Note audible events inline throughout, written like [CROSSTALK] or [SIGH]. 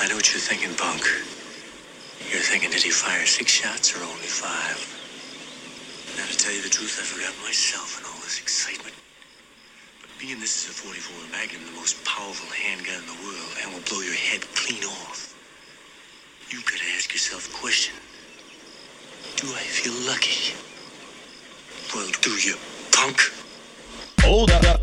I know what you're thinking, Bunk. You're thinking, did he fire six shots or only five? Now, to tell you the truth, I forgot myself in all this excitement. But being this is a 44 Magnum, the most powerful handgun in the world, and will blow your head clean off, you gotta ask yourself a question. Do I feel lucky? Well, do you, punk? Hold up,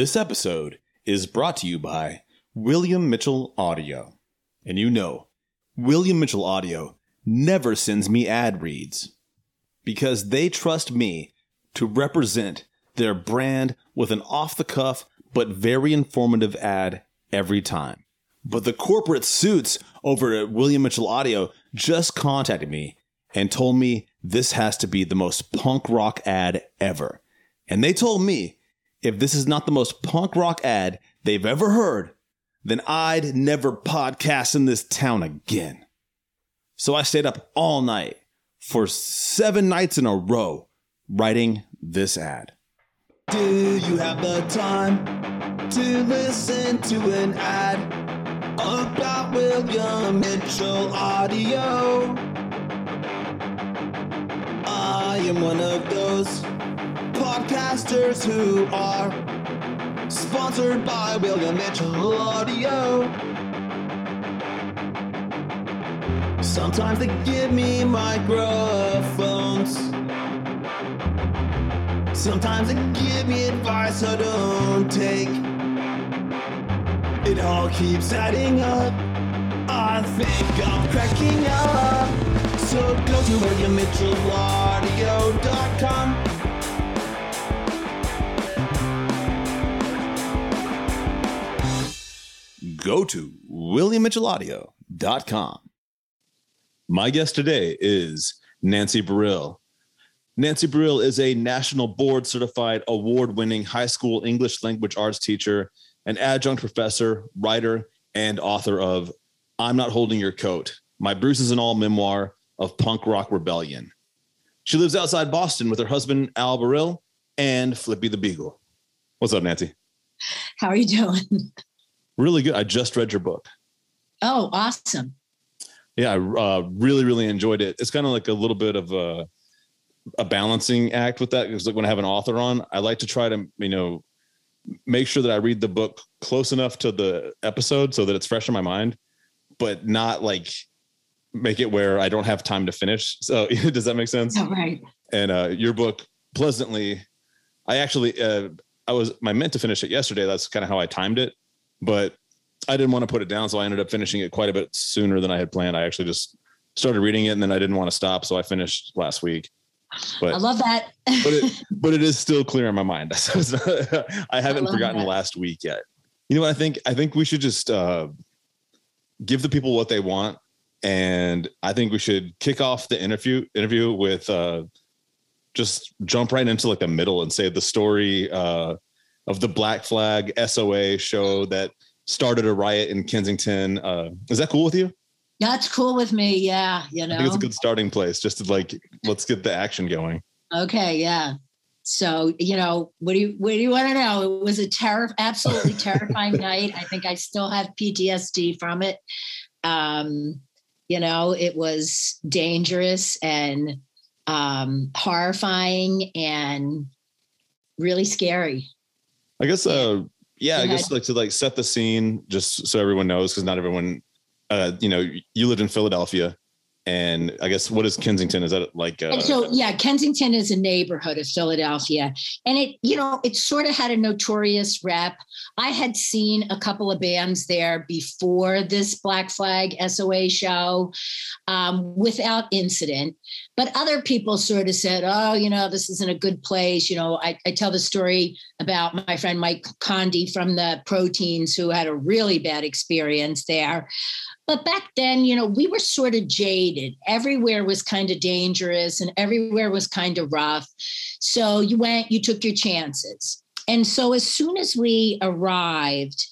This episode is brought to you by William Mitchell Audio. And you know, William Mitchell Audio never sends me ad reads because they trust me to represent their brand with an off the cuff but very informative ad every time. But the corporate suits over at William Mitchell Audio just contacted me and told me this has to be the most punk rock ad ever. And they told me if this is not the most punk rock ad they've ever heard, then I'd never podcast in this town again. So I stayed up all night for seven nights in a row writing this ad. Do you have the time to listen to an ad about William Mitchell Audio? I am one of those podcasters who are sponsored by William Mitchell Audio. Sometimes they give me microphones. Sometimes they give me advice I don't take. It all keeps adding up. I think I'm cracking up. So go to WilliamMitchellAudio.com. Go to WilliamMitchellAudio.com. My guest today is Nancy Barile. Nancy Barile is a national board certified award winning high school English language arts teacher, an adjunct professor, writer, and author of I'm Not Holding Your Coat, My Bruises and All memoir of punk rock rebellion. She lives outside Boston with her husband, Al Barile, and Flippy the Beagle. What's up, Nancy? How are you doing? Really good. I just read your book. Oh, awesome. Yeah, I uh, really, really enjoyed it. It's kind of like a little bit of a, a balancing act with that because like when I have an author on, I like to try to, you know, make sure that I read the book close enough to the episode so that it's fresh in my mind, but not like make it where I don't have time to finish. [LAUGHS] So [LAUGHS] does that make sense? Oh, right. And uh, your book, pleasantly, I actually, uh, I was, I meant to finish it yesterday. That's kind of how I timed it, but I didn't want to put it down. So I ended up finishing it quite a bit sooner than I had planned. I actually just started reading it and then I didn't want to stop. So I finished last week. But I love that. but it [LAUGHS] but it is still clear in my mind. [LAUGHS] I haven't love forgotten that. last week yet. You know what I think? I think we should just uh, give the people what they want, and I think we should kick off the interview interview with uh, just jump right into like the middle and say the story uh, of the Black Flag SOA show that started a riot in Kensington. Uh, is that cool with you? That's cool with me. Yeah. You I know, think it's a good starting place just to like let's get the action going. okay. Yeah. So, you know, what do you, what do you want to know? It was a terror, absolutely [LAUGHS] terrifying night. I think I still have PTSD from it. Um, you know, it was dangerous and um, horrifying and really scary. I guess uh yeah, I Go guess like to like set the scene just so everyone knows because not everyone uh you know you lived in Philadelphia And I guess what is Kensington? Is that like uh, And so, yeah, Kensington is a neighborhood of Philadelphia. And it, you know, it sort of had a notorious rep. I had seen a couple of bands there before this Black Flag SOA show um, without incident. But other people sort of said, oh, you know, this isn't a good place. You know, I, I tell the story about my friend Mike Condi from the Proteins who had a really bad experience there. But back then, you know, we were sort of jaded. Everywhere was kind of dangerous and everywhere was kind of rough. So you went, you took your chances. And so as soon as we arrived,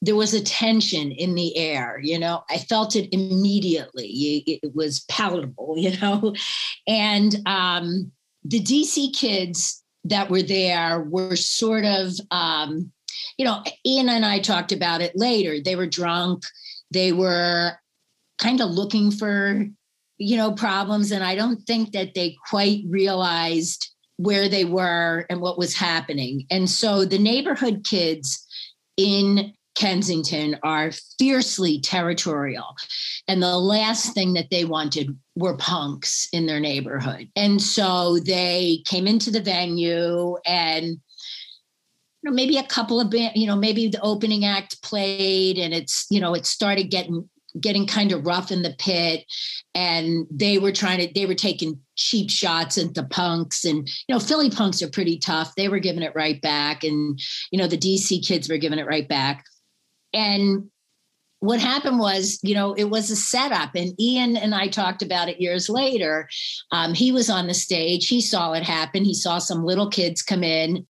there was a tension in the air you know i felt it immediately it was palatable [LAUGHS] you know and um, the dc kids that were there were sort of um, you know ian and i talked about it later they were drunk they were kind of looking for you know problems and i don't think that they quite realized where they were and what was happening and so the neighborhood kids in Kensington are fiercely territorial. And the last thing that they wanted were punks in their neighborhood. And so they came into the venue and you know, maybe a couple of band, you know, maybe the opening act played and it's, you know, it started getting getting kind of rough in the pit and they were trying to they were taking cheap shots at the punks and you know philly punks are pretty tough they were giving it right back and you know the dc kids were giving it right back and what happened was, you know, it was a setup. And Ian and I talked about it years later. Um, he was on the stage. He saw it happen. He saw some little kids come in.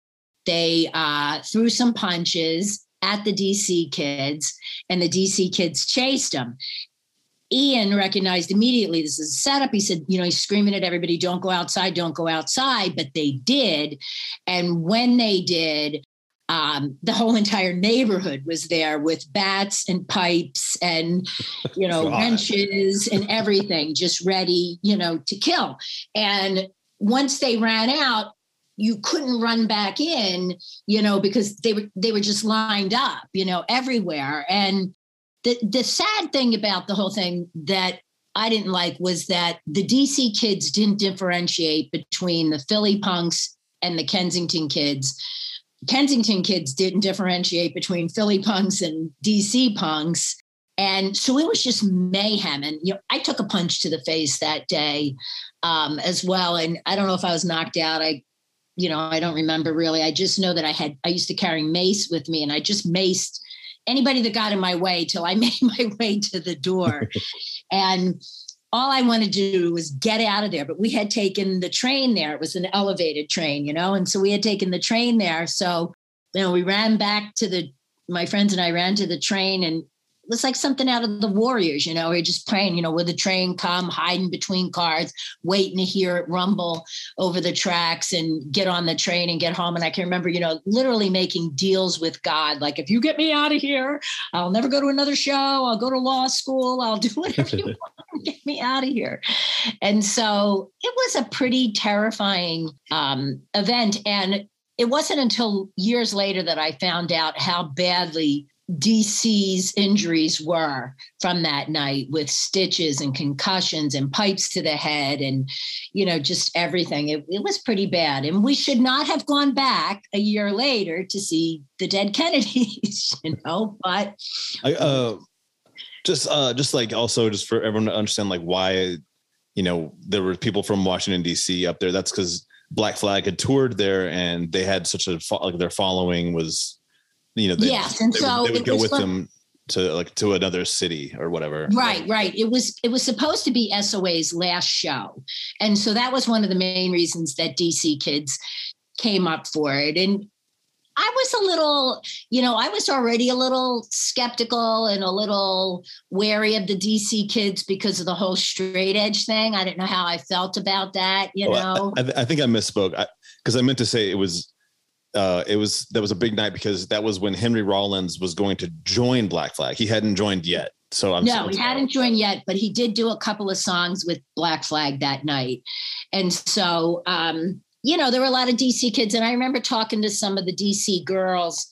They uh, threw some punches at the DC kids, and the DC kids chased them. Ian recognized immediately this is a setup. He said, you know, he's screaming at everybody, don't go outside, don't go outside. But they did. And when they did, um, the whole entire neighborhood was there with bats and pipes and you know [LAUGHS] wrenches and everything just ready you know to kill and once they ran out you couldn't run back in you know because they were they were just lined up you know everywhere and the the sad thing about the whole thing that I didn't like was that the DC kids didn't differentiate between the Philly punks and the Kensington kids Kensington kids didn't differentiate between Philly punks and DC punks. And so it was just mayhem. And you know, I took a punch to the face that day um, as well. And I don't know if I was knocked out. I, you know, I don't remember really. I just know that I had I used to carry mace with me, and I just maced anybody that got in my way till I [LAUGHS] made my way to the door. [LAUGHS] and all I wanted to do was get out of there. But we had taken the train there. It was an elevated train, you know, and so we had taken the train there. So, you know, we ran back to the, my friends and I ran to the train and was like something out of the Warriors, you know, we are just praying, you know, will the train come, hiding between cars, waiting to hear it rumble over the tracks and get on the train and get home. And I can remember, you know, literally making deals with God. Like, if you get me out of here, I'll never go to another show. I'll go to law school. I'll do [LAUGHS] whatever you [LAUGHS] want. Get me out of here. And so it was a pretty terrifying um, event. And it wasn't until years later that I found out how badly DC's injuries were from that night with stitches and concussions and pipes to the head and, you know, just everything. It, it, was pretty bad. And we should not have gone back a year later to see the dead [LAUGHS] Kennedys, you know, but. I, uh, just, uh, just like also just for everyone to understand, like why, you know, there were people from Washington, D.C. up there. That's because Black Flag had toured there and they had such a, like their following was you know, they, yes, and they so would, they would go with them to like to another city or whatever. Right, right. It was it was supposed to be SOA's last show, and so that was one of the main reasons that DC Kids came up for it. And I was a little, you know, I was already a little skeptical and a little wary of the DC kids because of the whole straight edge thing. I didn't know how I felt about that, you oh, know. I, I, think I misspoke because I, I meant to say it was uh, it was that was a big night because that was when Henry Rollins was going to join Black Flag. He hadn't joined yet. So I'm no, he hadn't joined yet, but he did do a couple of songs with Black Flag that night. And so um, you know, there were a lot of DC kids. And I remember talking to some of the DC girls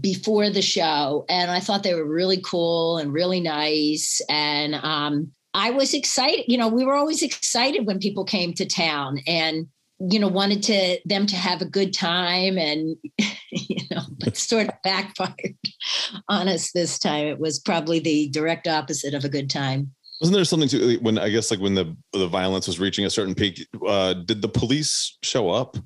before the show, and I thought they were really cool and really nice. And um, I was excited. You know, we were always excited when people came to town and, you know, wanted to them to have a good time and, [LAUGHS] you know, but [LAUGHS] sort of backfired on us this time. It was probably the direct opposite of a good time. Wasn't there something to when I guess like when the the violence was reaching a certain peak? Uh, did the police show up?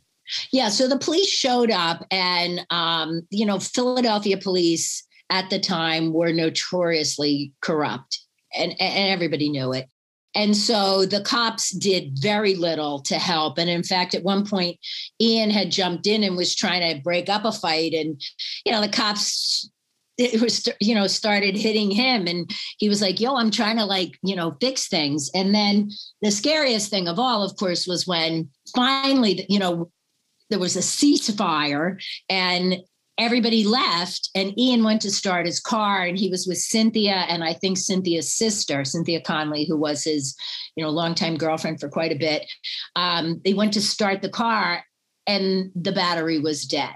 Yeah, so the police showed up, and um, you know, Philadelphia police at the time were notoriously corrupt, and and everybody knew it. And so the cops did very little to help. And in fact, at one point, Ian had jumped in and was trying to break up a fight. And, you know, the cops it was you know started hitting him and he was like yo i'm trying to like you know fix things and then the scariest thing of all of course was when finally you know there was a ceasefire and everybody left and ian went to start his car and he was with cynthia and i think cynthia's sister cynthia Connolly, who was his you know longtime girlfriend for quite a bit um, they went to start the car and the battery was dead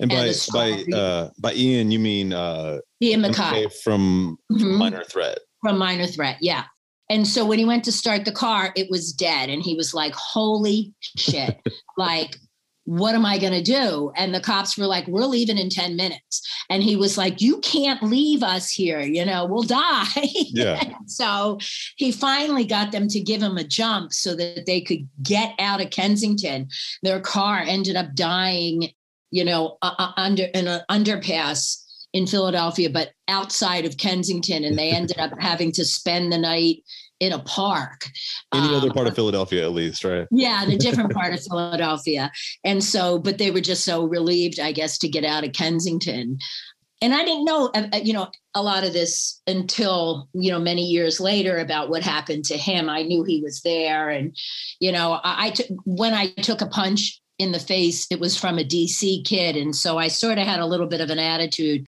and by by uh, by Ian, you mean uh, Ian MacKaye from, mm-hmm. Minor Threat. From Minor Threat, yeah. And so when he went to start the car, it was dead, and he was like, "Holy shit!" [LAUGHS] like what am I going to do? And the cops were like, we're leaving in 10 minutes. And he was like, you can't leave us here. You know, we'll die. [LAUGHS] Yeah. so he finally got them to give him a jump so that they could get out of Kensington. Their car ended up dying you know, uh, under in an underpass in Philadelphia, but outside of Kensington, and they ended up having to spend the night in a park. Any um, other part of Philadelphia, at least, right? Yeah, the different [LAUGHS] part of Philadelphia. And so, but they were just so relieved, I guess, to get out of Kensington. And I didn't know, uh, uh, you know, a lot of this until you know many years later about what happened to him. I knew he was there, and you know, I, I took when I took a punch in the face, it was from a DC kid. And so I sort of had a little bit of an attitude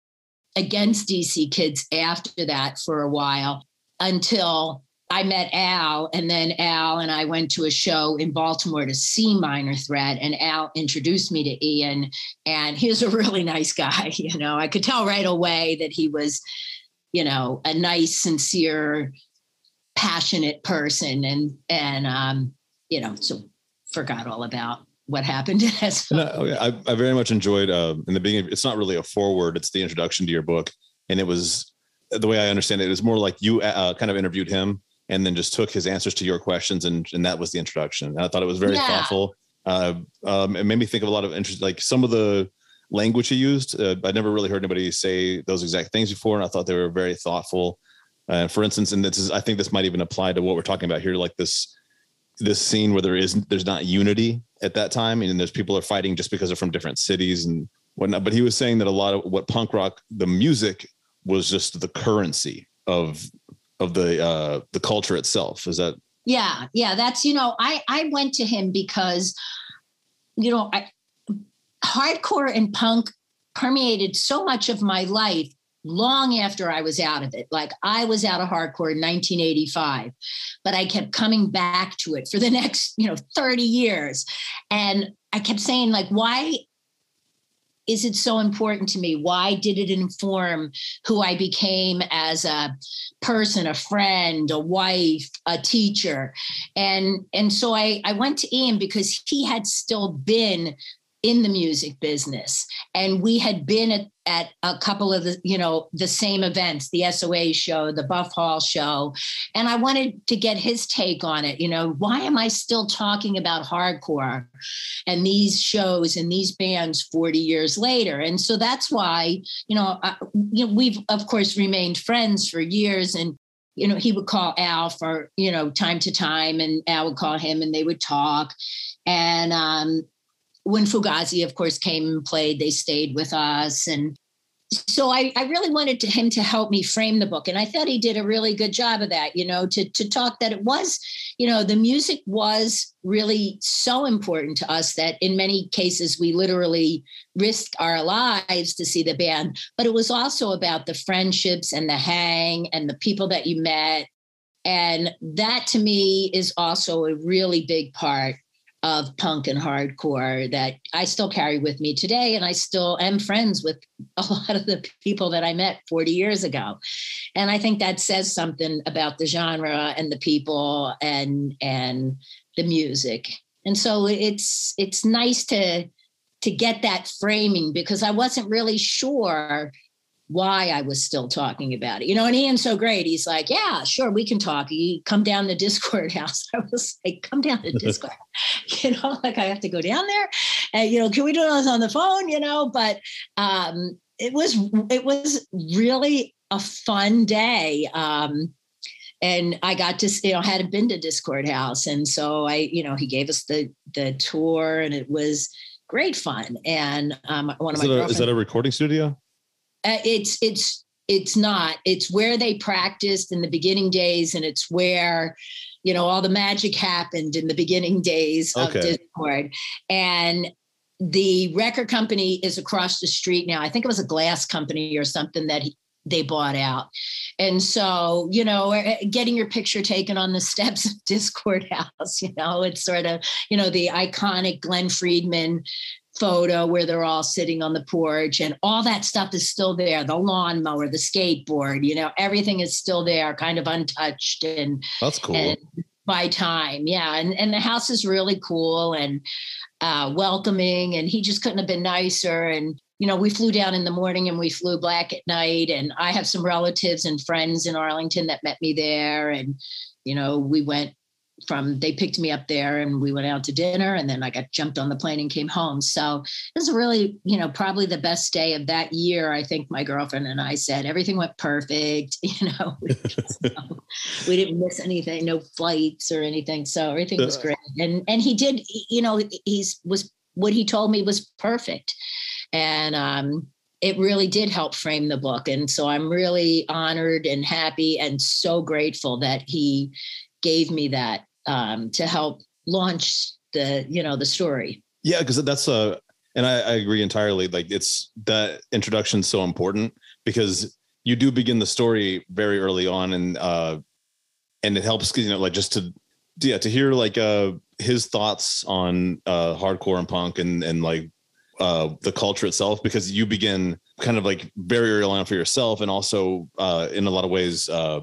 against DC kids after that for a while until I met Al. And then Al and I went to a show in Baltimore to see Minor Threat. And Al introduced me to Ian. And he was a really nice guy. [LAUGHS] You know, I could tell right away that he was, you know, a nice, sincere, passionate person. And, and, um, you know, so forgot all about what happened [LAUGHS] as I, I, very much enjoyed uh, in the beginning. It's not really a forward; it's the introduction to your book, and it was the way I understand it. It was more like you uh, kind of interviewed him and then just took his answers to your questions, and and that was the introduction. And I thought it was very yeah. thoughtful. Uh, um, it made me think of a lot of interest, like some of the language he used. Uh, I never really heard anybody say those exact things before, and I thought they were very thoughtful. Uh, for instance, and this is, I think this might even apply to what we're talking about here, like this this scene where there is there's not unity at that time, and there's people are fighting just because they're from different cities and whatnot. But he was saying that a lot of what punk rock, the music, was just the currency of of the uh, the culture itself. Is that? Yeah, yeah. That's you know, I I went to him because, you know, I hardcore and punk permeated so much of my life long after I was out of it. Like I was out of hardcore in 1985, but I kept coming back to it for the [LAUGHS] next, you know, 30 years. And I kept saying, like, why is it so important to me? Why did it inform who I became as a person, a friend, a wife, a teacher? And and so I, I went to Ian because he had still been in the music business. And we had been at, at a couple of the you know the same events the soa show the buff hall show. And i wanted to get his take on it. You know why am i still talking about hardcore and these shows and these bands 40 years later? And so that's why you know, I, you know we've of course remained friends for years. And you know he would call al for you know time to time and al would call him and they would talk. And um, when Fugazi, of course, came and played, they stayed with us. And so I, I really wanted to, him to help me frame the book. And I thought he did a really good job of that, you know, to, to talk that it was, you know, the music was really so important to us that in many cases we literally risked our lives to see the band. But it was also about the friendships and the hang and the people that you met. And that to me is also a really big part of punk and hardcore that I still carry with me today. And I still am friends with a [LAUGHS] lot of the people that I met 40 years ago. And I think that says something about the genre and the people and and the music. And so it's it's nice to to get that framing because I wasn't really sure why I was still talking about it. You know, and Ian's so great. He's like, yeah, sure, we can talk. You come down the Dischord [LAUGHS] house. I was like, come down the [LAUGHS] Dischord. [LAUGHS] you know, like I have to go down there. And, you know, can we do this on the phone? You know, but um, it was it was really a fun day. Um, and I got to, you know, hadn't been to Dischord House. And so I, you know, he gave us the the tour and it was great fun. And um, one of Is, my a, is that a recording studio? Uh, it's it's it's not. It's where they practiced in the beginning days and it's where you know all the magic happened in the beginning days Okay. of Dischord. And the record company is across the street now. I think it was a glass company or something that he, they bought out. And so you know uh, getting your picture taken on the [LAUGHS] steps of Dischord house you know it's sort of you know the iconic Glen Friedman photo where they're all sitting on the porch and all that stuff is still there the lawnmower the skateboard you know everything is still there kind of untouched and That's cool. and by time yeah and, and the house is really cool and uh, welcoming and he just couldn't have been nicer and you know we flew down in the morning and we flew back at night and i have some relatives and friends in arlington that met me there and you know we went from they picked me up there and we went out to dinner and then i got jumped on the plane and came home. So it was really you know probably the best day of that year i think my girlfriend and i said everything went perfect [LAUGHS] you know so [LAUGHS] we didn't miss anything no flights or anything. So everything was great. And and he did you know he's was what he told me was perfect. And um it really did help frame the book. And so i'm really honored and happy and so grateful that he gave me that um to help launch the you know the story Yeah, because that's a and I, I agree entirely. Like it's that introduction's so important because you do begin the story very early on and uh and it helps you know like just to yeah to hear like uh his thoughts on uh hardcore and punk and and like uh the culture itself because you begin kind of like very early on for yourself and also uh in a lot of ways uh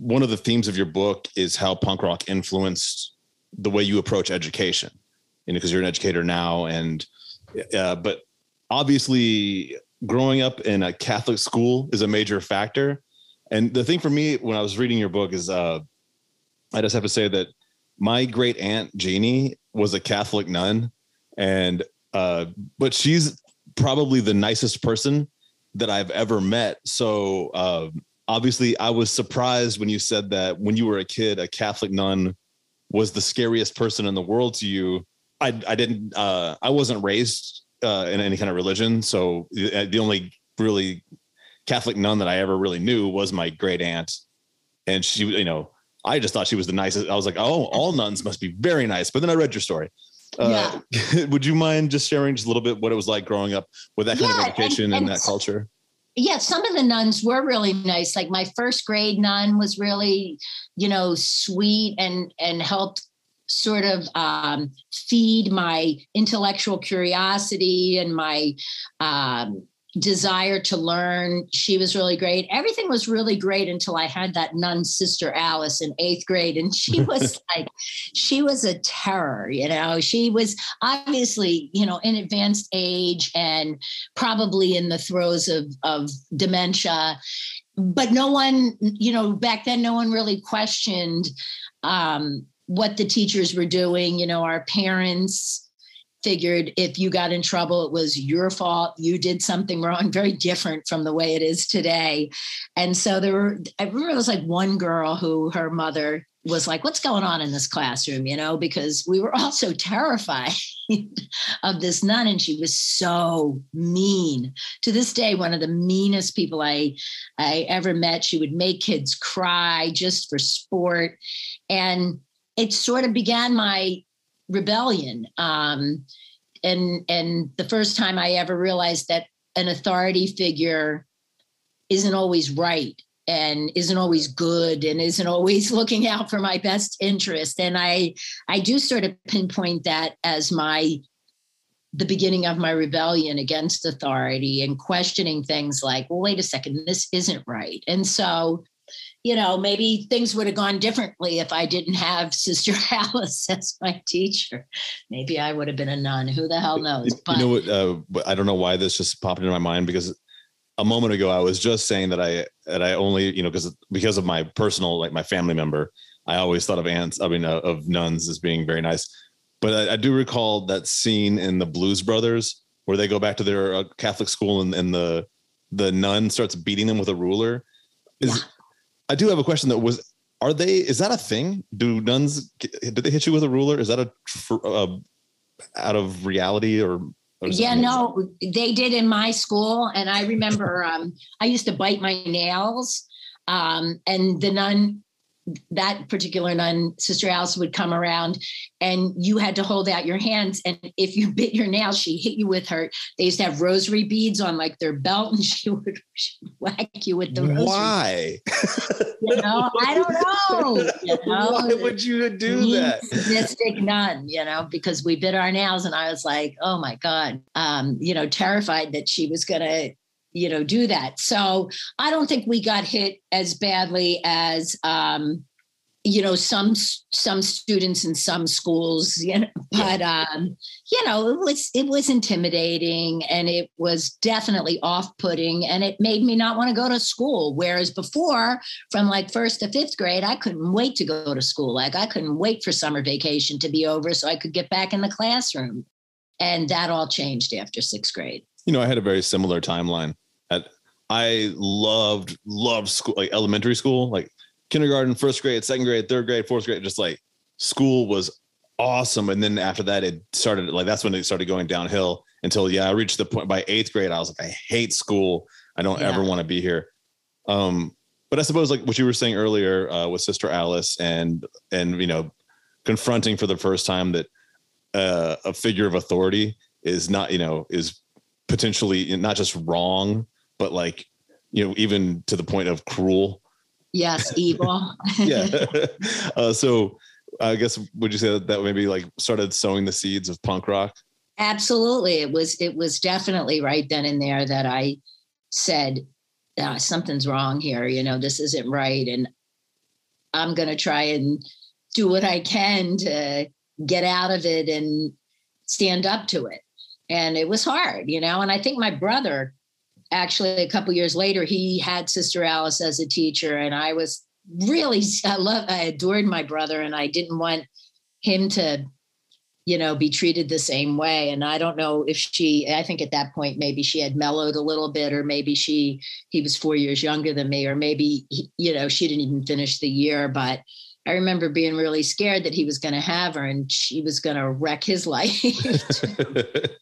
one of the themes of your book is how punk rock influenced the way you approach education you know because you're an educator now and uh, but obviously growing up in a catholic school is a major factor. And the thing for me when i was reading your book is uh i just have to say that my great aunt jeannie was a catholic nun and uh but she's probably the nicest person that i've ever met. So uh obviously i was surprised when you said that when you were a kid a catholic nun was the scariest person in the world to you I I didn't uh I wasn't raised uh in any kind of religion, so the, the only really Catholic nun that I ever really knew was my great aunt, and she you know I just thought she was the nicest. I was like, oh, all nuns must be very nice. But then I read your story. Uh, [LAUGHS] would you mind just sharing just a little bit what it was like growing up with that kind Yeah, of and- education and, and that culture? Yeah, some of the nuns were really nice. Like my first grade nun was really, you know, sweet and and helped sort of um, feed my intellectual curiosity and my um, desire to learn. She was really great. Everything was really great until I had that nun sister Alice in eighth grade, and she [LAUGHS] was like, she was a terror. You know, she was obviously, you know, in advanced age and probably in the throes of of dementia but no one you know back then no one really questioned um what the teachers were doing you know our parents figured if you got in trouble it was your fault. You did something wrong [LAUGHS] very different from the way it is today. And so there were i remember was like one girl who her mother was like what's going on in this classroom? You know because we were all so terrified [LAUGHS] of this nun and she was so mean. To this day one of the meanest people i i ever met she would make kids cry just for sport. And it sort of began my rebellion. Um and and the first time i ever realized that an authority figure isn't always right and isn't always good and isn't always [LAUGHS] looking out for my best interest. And i i do sort of pinpoint that as my the beginning of my rebellion against authority and questioning things like well wait a second this isn't right. And so you know maybe things would have gone differently if i didn't have [LAUGHS] sister alice as my teacher maybe i would have been a nun who the hell knows but you know what uh, i don't know why this just popped into my mind because a moment ago, I was just saying that I that I only you know because because of my personal like my family member, I always thought of ants. I mean, uh, of nuns as being very nice. But I, I, do recall that scene in the Blues Brothers where they go back to their uh, Catholic school and, and the the nun starts beating them with a ruler. Is yeah. I do have a question that was are they is that a thing? Do nuns did they hit you with a ruler? Is that a, a out of reality or yeah, no, they did in my school. And I remember um, I used to bite my nails. Um, and the nun, that particular nun, Sister Alice, would come around and you had to hold out your hands. And if you bit your nail, she hit you with her. They used to have rosary beads on like their belt and [LAUGHS] she would, whack you with the rosary. Why? You know, I don't know. You [LAUGHS] know? Why would you do that? Mystic nun, you know, because we bit our nails and I was like, oh my God, um, you know, terrified that she was going to you know do that. So i don't think we got hit as badly as um you know some some students in some schools you know but um you know it was it was intimidating and it was definitely off-putting and it made me not want to go to school. Whereas before from like first to fifth grade i couldn't wait to go to school. Like i couldn't wait for summer vacation to be over so i could get back in the classroom. And that all changed after sixth grade. You know i had a very similar timeline I loved loved school like elementary school like kindergarten, first grade, second grade, third grade, fourth grade, just like school was awesome. And then after that, it started like that's when it started going downhill until yeah, I reached the point by eighth grade. I was like, I hate school. I don't yeah. ever want to be here. Um, but I suppose like what you were saying earlier uh, with Sister Alice and and you know confronting for the first time that uh, a figure of authority is not you know is potentially not just wrong but like you know even to the point of cruel Yes, [LAUGHS] evil. yeah. [LAUGHS] Uh, so I guess would you say that, that maybe like started sowing the seeds of punk rock? Absolutely. It was it was definitely right then and there that I said ah, something's wrong here. You know, this isn't right, and I'm going to try and do what I can to get out of it and stand up to it. And it was hard, you know. And I think my brother actually a couple years later he had sister alice as a teacher and i was really [LAUGHS] i love i adored my brother and i didn't want him to you know be treated the same way. And i don't know if she i think at that point maybe she had mellowed a little bit or maybe she he was four years younger than me or maybe he, you know she didn't even finish the year. But i remember being really scared that he was going to have her and she was going to wreck his [LAUGHS] life [LAUGHS]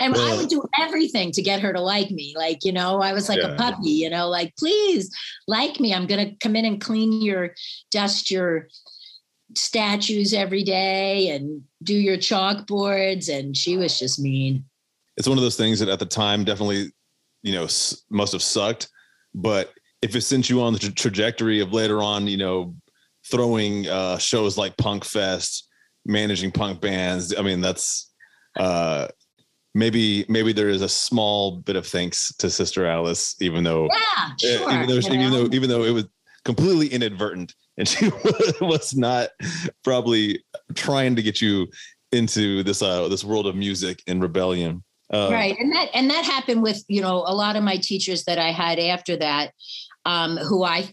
and I would do everything to get her to like me. Like, you know, I was like yeah. a puppy, you know, like, please like me. I'm going to come in and clean your, dust your statues every day and do your chalkboards. And she was just mean. It's one of those things that at the time definitely, you know, must have sucked. But if it sent you on the tra- trajectory of later on, you know, throwing uh, shows like Punk Fest, managing punk bands, I mean, that's, uh, maybe maybe there is a small bit of thanks to Sister Alice, even though yeah, sure, even though even though even though it was completely inadvertent and she [LAUGHS] was not probably trying to get you into this uh this world of music and rebellion. Uh, right, and that and that happened with you know a lot of my teachers that I had after that, um, who I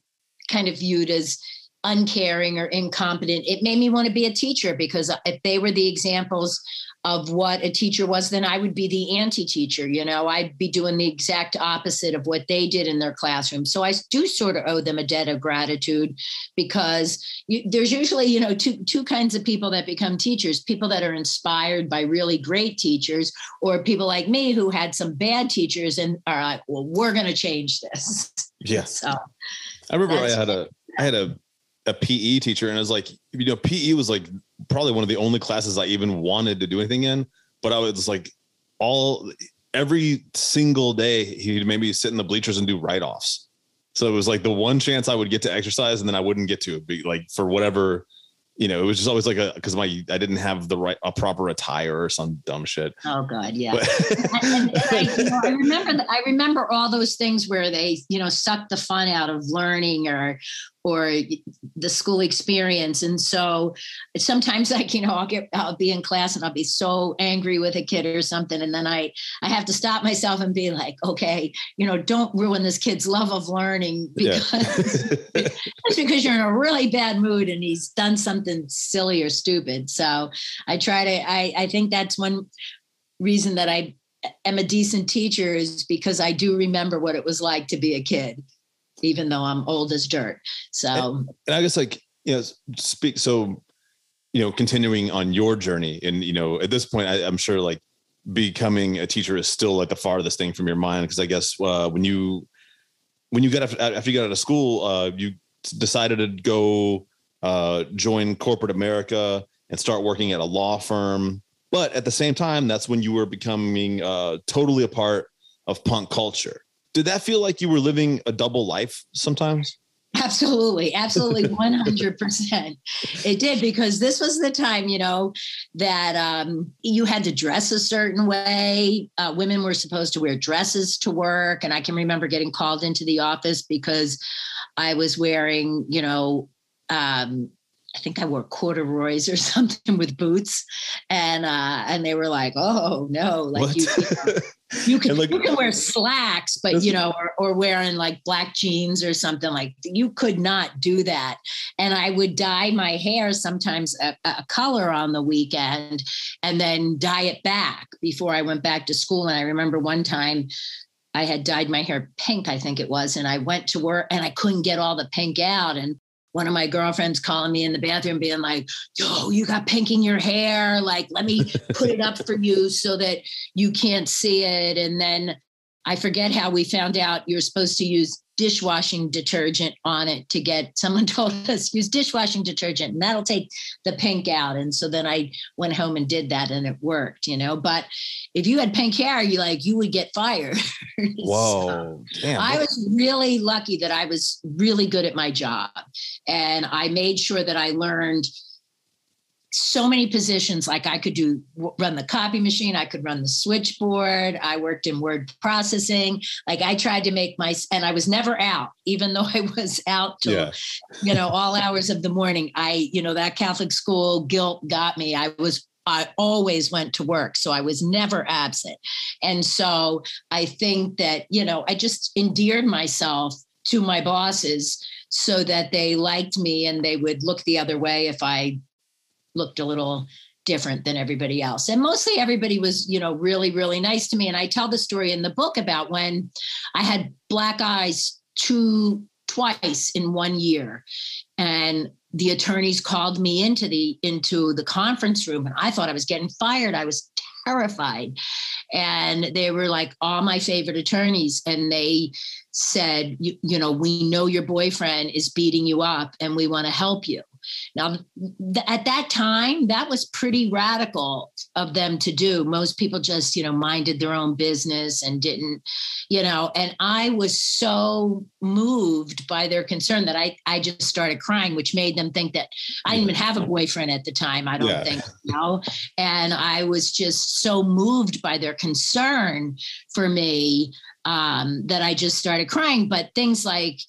kind of viewed as uncaring or incompetent. It made me want to be a teacher because if they were the examples of what a teacher was, then I would be the anti teacher. You know, I'd be doing the exact opposite of what they did in their classroom. So I do sort of owe them a debt of gratitude because you, there's usually, you know, two, two kinds of people that become teachers people that are inspired by really great teachers, or people like me who had some bad teachers and are like, well, we're going to change this. Yeah. So I remember I had a, I had a, a PE teacher and I was like, you know, PE was like probably one of the only classes I even wanted to do anything in. But I was like, all every single day he'd maybe sit in the bleachers and do write offs So it was like the one chance I would get to exercise and then I wouldn't get to it. Be like for whatever, you know, it was just always like a because my I didn't have the right a proper attire or some dumb shit. Oh God, yeah. And, and I, you know, I [LAUGHS] remember th- I remember all those things where they you know suck the fun out of learning or or the school experience. And so sometimes [LAUGHS] like you know I'll get I'll be in class and I'll be so angry with a kid or something. And then I I have to stop myself and be like okay you know don't ruin this kid's love of learning Yeah. because [LAUGHS] just because you're in a really bad mood and he's done something silly or stupid. So I try to I I think that's one reason that I am a decent teacher is because I do remember what it was like to be a kid, even though I'm old as dirt. So and I guess like you know speak so you know continuing on your journey and you know at this point I, I'm sure like becoming a teacher is still like the farthest thing from your mind because I guess uh, when you when you got after, after you got out of school uh, you decided to go uh, join corporate America and start working at a law firm but at the same time that's when you were becoming uh, totally a part of punk culture did that feel like you were living a double life sometimes absolutely, [LAUGHS] absolutely 100%. It did because this was the time, you know, that um, you had to dress a certain way. Uh, women were supposed to wear dresses to work. And I can remember getting called into the office because I was wearing, you know, um, I think I wore corduroys or [LAUGHS] something with boots, and uh, and they were like, "Oh no, like What? you, you, know, you [LAUGHS] can like- you can wear [LAUGHS] slacks, but you know, or, or wearing like black jeans or something like you could not do that." And I would dye my hair sometimes a, a color on the weekend, and then dye it back before I went back to school. And I remember one time. I had dyed my hair pink, I think it was, and I went to work and I couldn't get all the pink out. And one of my girlfriends calling me in the bathroom being like yo you got pink in your hair. Like let me put it up for you so that you can't see it. And then i forget how we found out you're supposed to use dishwashing detergent on it to get someone [LAUGHS] told us use dishwashing detergent and that'll take the pink out and so then i went home and did that and it worked you know but if you had pink hair you like you would get fired [LAUGHS] So- Whoa, damn! I was really lucky that I was really good at my job. And I made sure that I learned so many positions like I could do run the copy machine, I could run the switchboard, I worked in word processing. Like I tried to make my and I was never out, even [LAUGHS] though I was out till yeah, you know all hours of the morning. I, you know, that Catholic school guilt got me. I was I always went to work, so I was never absent. And so I think that, you know, I just endeared myself to my bosses so that they liked me and they would look the other way if I looked a little different than everybody else. And mostly everybody was, you know, really, really nice to me. And I tell the story in the book about when I had black eyes two twice in one year. And the attorneys called me into the into the conference room and I thought I was getting fired. I was terrified. And they were like all my favorite attorneys and they said, you, you know, we know your boyfriend is beating you up and we want to help you. Now, th- at that time, that was pretty radical of them to do. Most people just, you know, minded their own business and didn't, you know, and I was so moved by their concern that I, I just started crying, which made them think that I didn't even have a boyfriend at the time, I don't Yeah. think, you know, and I was just so moved by their concern for me um, that I just started crying. But things like,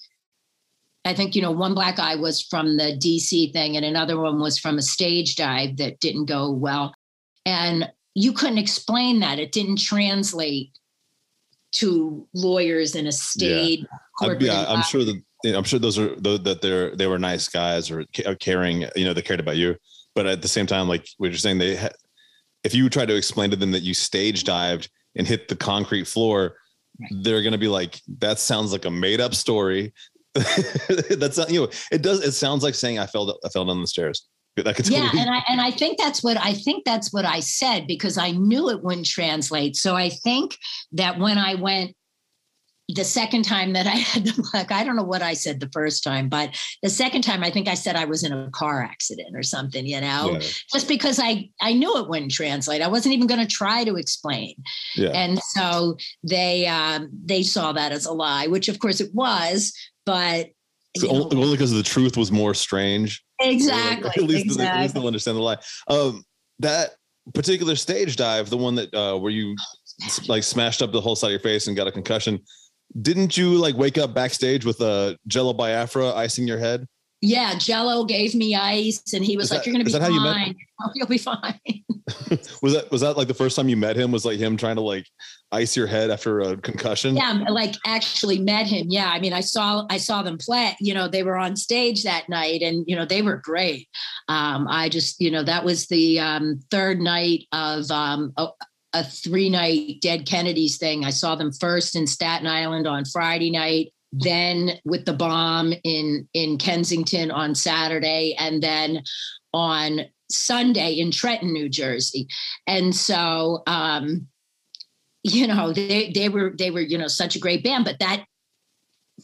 I think, you know, one black eye was from the DC thing, and another one was from a stage dive that didn't go well. And you couldn't explain that. It didn't translate to lawyers in a state uh, I'm, yeah, I'm sure that I'm sure those are that they're they were nice guys or caring, you know, they cared about you. But at the same time, like what you're saying, they ha- if you try to explain to them that you stage dived and hit the concrete floor, they're gonna be like, that sounds like a made up story. [LAUGHS] That's not you know, it does. It sounds like saying I fell I fell down the stairs. That could yeah and i and i think that's what i think that's what i said because i knew it wouldn't translate so i think that when i went the second time that I [LAUGHS] had the black, I don't know what I said the first time, but the second time I think I said I was in a car accident or something, you know, Yeah. just because I I knew it wouldn't translate. I wasn't even going to try to explain. Yeah. And so they um, they saw that as a lie, which of course it was, but So only only because the truth was more strange. exactly, at least, exactly. at least they'll understand the lie. Um, that particular stage dive, the one that uh, where you like smashed up the whole side of your face and got a concussion. Didn't you like wake up backstage with a Jello Biafra icing your head? yeah, Jello gave me ice, and he was like, that- "You're going to be that how you met fine. Oh, [LAUGHS] You'll be fine." [LAUGHS] Was that was that like the first time you met him? Was like him trying to like ice your head after a concussion? yeah like actually met him yeah i mean i saw i saw them play you know they were on stage that night and you know they were great um i just you know that was the um third night of um a, a three night dead kennedys thing i saw them first in staten island on friday night then with the bomb in in kensington on saturday and then on sunday in trenton new jersey. And so um you know they they were they were you know such a great band but that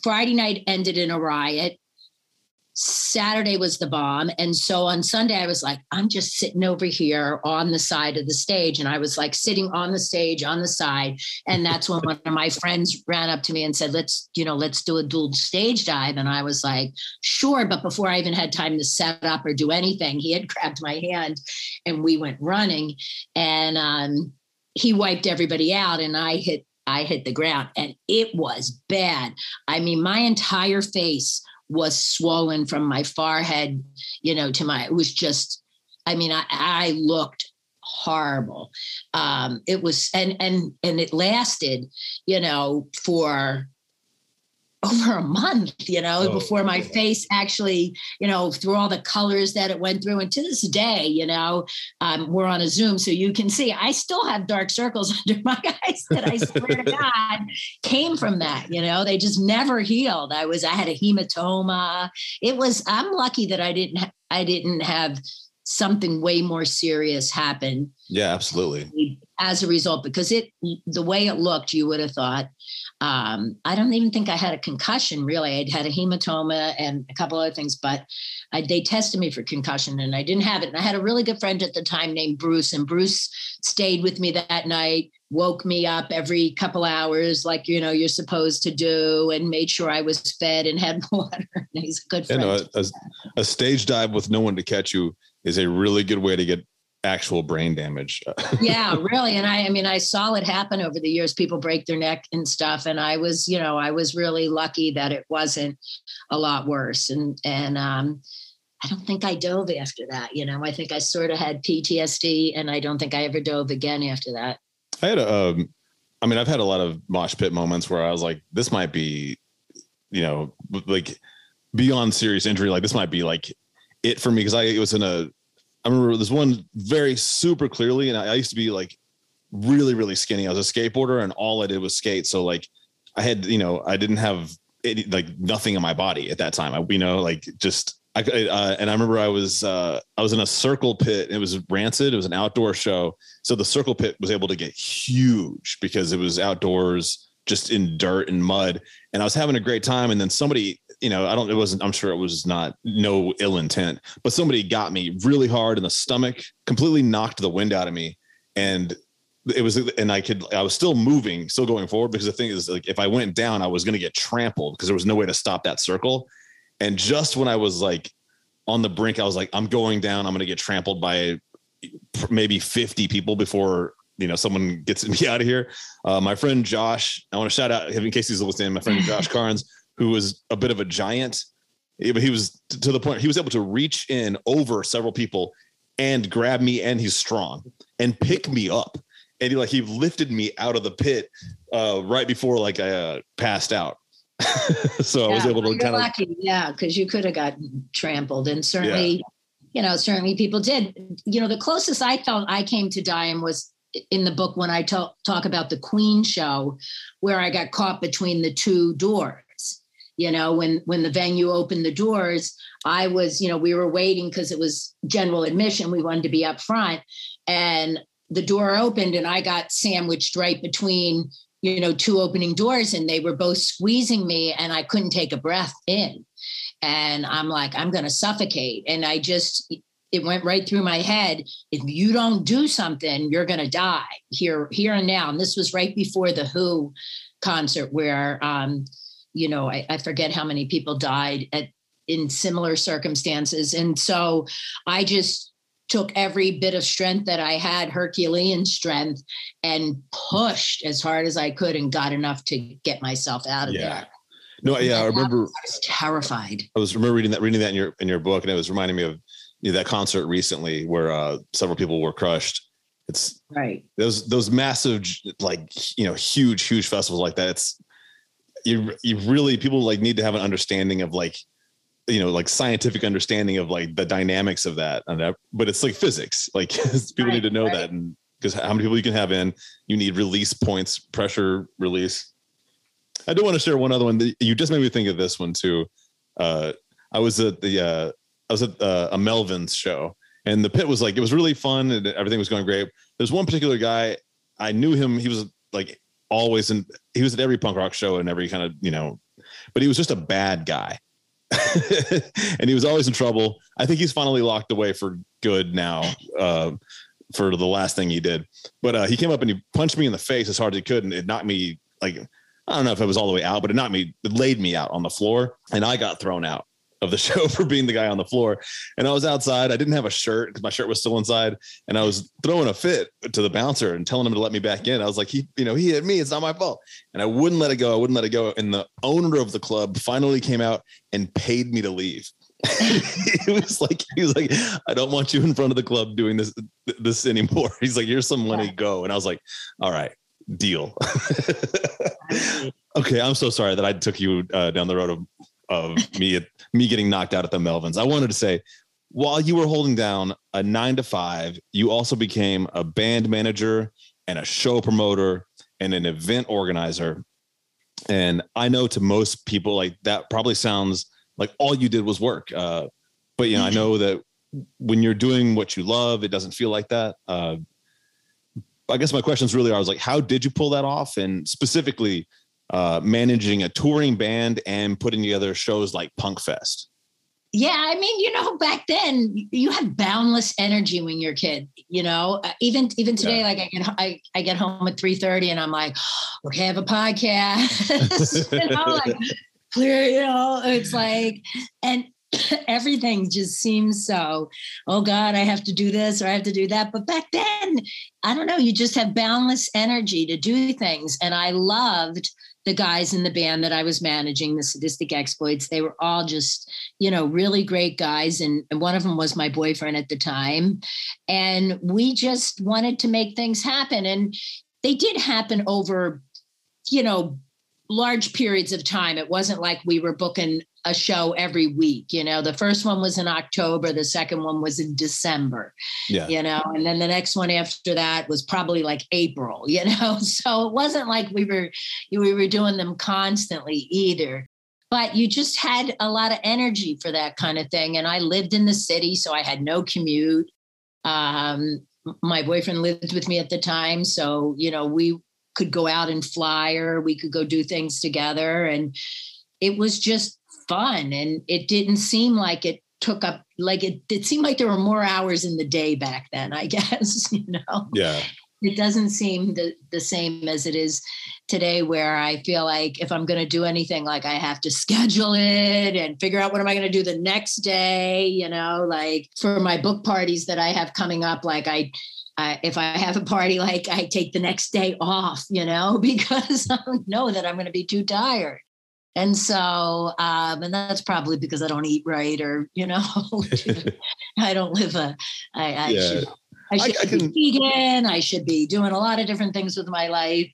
friday night ended in a riot saturday was the bomb. And so on sunday i was like i'm just sitting over here on the side of the stage. And i was like sitting on the stage on the side. And that's when one of my friends ran up to me and said let's you know let's do a dual stage dive. And i was like sure. But before i even had time to set up or do anything he had [LAUGHS] grabbed my hand and we went running. And um he wiped everybody out and I hit I hit the ground. And it was bad. I mean, my entire face was swollen from my forehead, you know, to my it was just I mean, I, I looked horrible. Um, it was and and and it lasted, you know, for over a month, you know, Oh, before my yeah. face actually, you know, through all the colors that it went through. And to this day, you know, um, we're on a Zoom, so you can see I still have dark circles [LAUGHS] under my eyes that I swear to God came from that. You know, they just never healed. I was I had a hematoma. It was I'm lucky that I didn't ha- I didn't have something way more serious happen Yeah, absolutely. as a result because it the way it looked you would have thought um, i don't even think i had a concussion really. I'd had a hematoma and a couple other things but I, they tested me for concussion and i didn't have it. And i had a really good friend at the time named bruce and bruce stayed with me that night woke me up every couple hours like you know you're supposed to do and made sure i was fed and had [LAUGHS] water. And he's a good You friend. know, a, a, a stage dive with no one to catch you is a really good way to get actual brain damage. [LAUGHS] yeah, really. And I, I mean, I saw it happen over the years. People break their neck and stuff. And I was, you know, I was really lucky that it wasn't a lot worse. And, and, um, I don't think I dove after that. You know, I think I sort of had PTSD and I don't think I ever dove again after that. I had a, um, I mean, I've had a lot of mosh pit moments where I was like, this might be, you know, like beyond serious injury. Like this might be like it for me because I was in a. I remember this one very super clearly, and I, I used to be like really really skinny. I was a skateboarder, and all I did was skate. So like, I had you know I didn't have any, like nothing in my body at that time. I you know like just. I, uh, and I remember I was uh, I was in a circle pit. It was rancid. It was an outdoor show, so the circle pit was able to get huge because it was outdoors, just in dirt and mud. And I was having a great time. And then somebody, you know, I don't, it wasn't, I'm sure it was not no ill intent, but somebody got me really hard in the stomach, completely knocked the wind out of me. And it was, and I could, I was still moving, still going forward because the thing is, like, if I went down, I was going to get trampled because there was no way to stop that circle. And just when I was like on the brink, I was like, I'm going down, I'm going to get trampled by maybe 50 people before you know someone gets [LAUGHS] me out of here. Uh, my friend Josh, I want to shout out in case he's listening. My friend [LAUGHS] Josh Carnes, who was a bit of a giant, he he was to the point he was able to reach in over several people and grab me, and he's strong and pick me up, and he like he lifted me out of the pit uh, right before like I uh, passed out. [LAUGHS] so I was able to kind of lucky, yeah, because you could have gotten trampled, and certainly, you know, certainly people did. You know, the closest I felt I came to dying was in the book when I talk talk about the Queen show, where I got caught between the two doors. You know, when when the venue opened the doors, I was, you know, we were waiting because it was general admission. We wanted to be up front, and the door opened, and I got sandwiched right between you know, two opening doors and they were both squeezing me and I couldn't take a breath in. And I'm like, I'm going to suffocate. And I just, it went right through my head. If you don't do something, you're going to die here, here and now. And this was right before the Who concert where, um, you know, I, I forget how many people died at in similar circumstances. And so I just took every bit of strength that I had, Herculean strength, and pushed as hard as I could and got enough to get myself out of Yeah. there. No, yeah, I remember. I was terrified. I was remember reading that reading that in your in your book, and it was reminding me of you know, that concert recently where uh, several people were crushed. It's Right. those those massive like you know huge huge festivals like that. It's you you really people like need to have an understanding of like you know like scientific understanding of like the dynamics of that and that, but it's like physics. [LAUGHS] Like people need to know right. that and because how many people you can have in you need release points pressure release. I do want to share one other one. That you just made me think of this one too. Uh i was at the uh i was at uh, a Melvins show and the pit was like it was really fun and everything was going great. There's one particular guy i knew him he was like always in he was at every punk rock show and every kind of you know but he was just a bad guy. [LAUGHS] And he was always in trouble. I think he's finally locked away for good now uh, for the last thing he did. But uh, he came up and he punched me in the face as hard as he could and it knocked me like i don't know if it was all the way out but it knocked me it laid me out on the floor and i got thrown out of the [LAUGHS] show for being the guy on the floor. And i was outside. I didn't have a shirt because my shirt was still inside. And i was throwing a fit to the bouncer and telling him to let me back in. I was like he you know he hit me. It's not my fault. And i wouldn't let it go. I wouldn't let it go. And the owner of the club finally came out and paid me to leave. [LAUGHS] He was like he was like i don't want you in front of the club doing this this anymore. [LAUGHS] He's like here's some money. Go. And i was like all right. Deal. Okay. I'm so sorry that i took you uh, down the road of of me me getting knocked out at the melvins. I wanted to say while you were holding down a nine to five you also became a band manager and a show promoter and an event organizer. And i know to most people like that probably sounds like all you did was work. Uh, but you know i know that when you're doing what you love it doesn't feel like that. Uh, i guess my questions really are is like how did you pull that off? And specifically uh, managing a touring band and putting together shows like punk fest Yeah, I mean, you know, back then you had boundless energy when you're a kid. You know, Uh, even even today, like I get I, I get home at three thirty, and I'm like, okay, I have a podcast. [LAUGHS] you know, like clear. You know, it's like, and [CLEARS THROAT] everything just seems so. Oh God, I have to do this or I have to do that. But back then, I don't know. You just have boundless energy to do things, and I loved the guys in the band that I was managing, the Sadistic Exploits. They were all just you know, really great guys. And, and one of them was my boyfriend at the time. And we just wanted to make things happen. And they did happen over, you know, large periods of time. It wasn't like we were booking a show every week. You know, the first one was in October, the second one was in December, yeah you know, and then the next one after that was probably like April, [LAUGHS] you know. So it wasn't like we were we were doing them constantly either but you just had a lot of energy for that kind of thing. And I lived in the city, so I had no commute. Um, my boyfriend lived with me at the time, so you know we could go out and fly, or we could go do things together, and it was just fun. And it didn't seem like it took up like it. It seemed like there were more hours in the day back then. I [LAUGHS] guess you know yeah it doesn't seem the, the same as it is today where i feel like if i'm going to do anything like i have to schedule it and figure out what am i going to do the next day you know like for my book parties that i have coming up like i I, if I have a party, like I take the next day off, you know, [LAUGHS] because I know that I'm going to be too tired. And so, um, and that's probably because I don't eat right, or you know, [LAUGHS] [LAUGHS] I don't live a. I, I Yeah. should I I- should I can- be vegan. I should be doing a lot of different things with my life.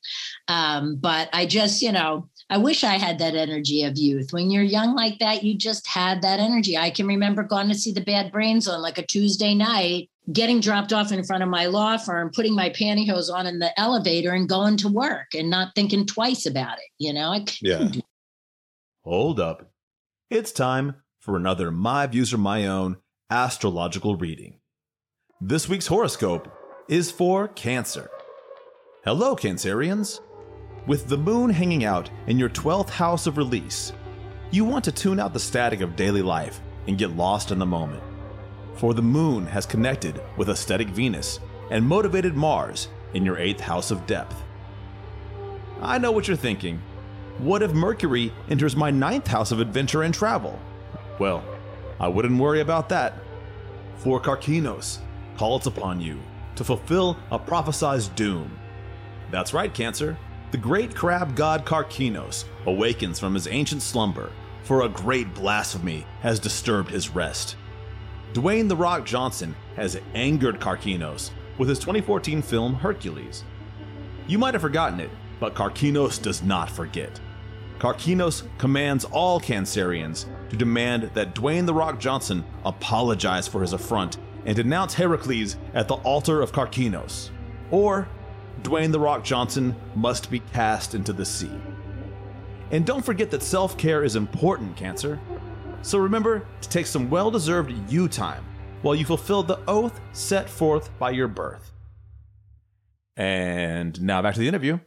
Um, but I just, you know, I wish I had that energy of youth. When you're young like that, you just had that energy. I can remember going to see the Bad Brains on like a Tuesday night, getting dropped off in front of my law firm, putting my pantyhose on in the elevator and going to work and not thinking twice about it. You know, I Yeah. Hold up. It's time for another My Views Are My Own astrological reading. This week's horoscope is for Cancer. Hello, Cancerians. With the moon hanging out in your 12th house of release, you want to tune out the static of daily life and get lost in the moment. For the moon has connected with aesthetic Venus and motivated Mars in your 8th house of depth. I know what you're thinking. What if Mercury enters my ninth house of adventure and travel? Well, I wouldn't worry about that. For Karkinos calls upon you to fulfill a prophesized doom. That's right, Cancer. The great crab god Karkinos awakens from his ancient slumber, for a great blasphemy has disturbed his rest. Dwayne The Rock Johnson has angered Karkinos with his 2014 film Hercules. You might have forgotten it, but Karkinos does not forget. Karkinos commands all Cancerians to demand that Dwayne The Rock Johnson apologize for his affront and denounce Heracles at the altar of Karkinos. Or Dwayne The Rock Johnson must be cast into the sea. And don't forget that self care is important, Cancer. So remember to take some well deserved you time while you fulfill the oath set forth by your birth. And now back to the interview.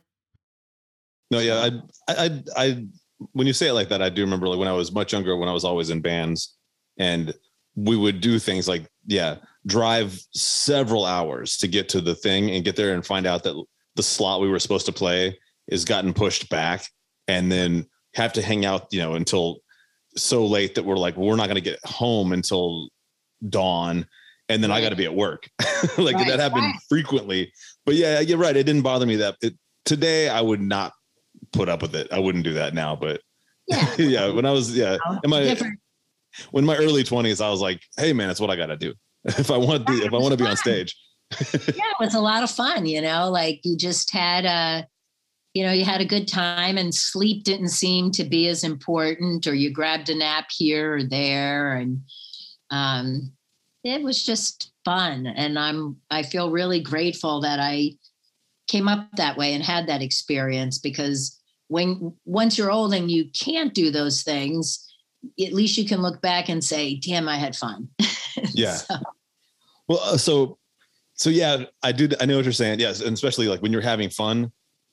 No, yeah, I, I, I, when you say it like that, I do remember like when I was much younger, when I was always in bands, and we would do things like, yeah, drive several hours to get to the thing and get there and find out that the slot we were supposed to play is gotten pushed back, and then have to hang out, you know, until so late that we're like, well, we're not going to get home until dawn and then I got to be at work. [LAUGHS] like Right, that happened right. frequently. But yeah, you're right. It didn't bother me that it, today I would not put up with it. I wouldn't do that now. But Yeah. [LAUGHS] yeah, when I was yeah, in my Different. when my early 20s, I was like, hey man, it's what I got to do. [LAUGHS] if I want to, Be, if I want to be on stage. [LAUGHS] yeah, it was a lot of fun, you know, like you just had a, you know, you had a good time and sleep didn't seem to be as important, or you grabbed a nap here or there. And um, it was just fun. And I'm, I feel really grateful that I came up that way and had that experience because when, once you're old and you can't do those things, at least you can look back and say, damn, I had fun. [LAUGHS] Yeah. So, Well, uh, so so yeah, I do. I know what you're saying. Yes, and especially like when you're having fun,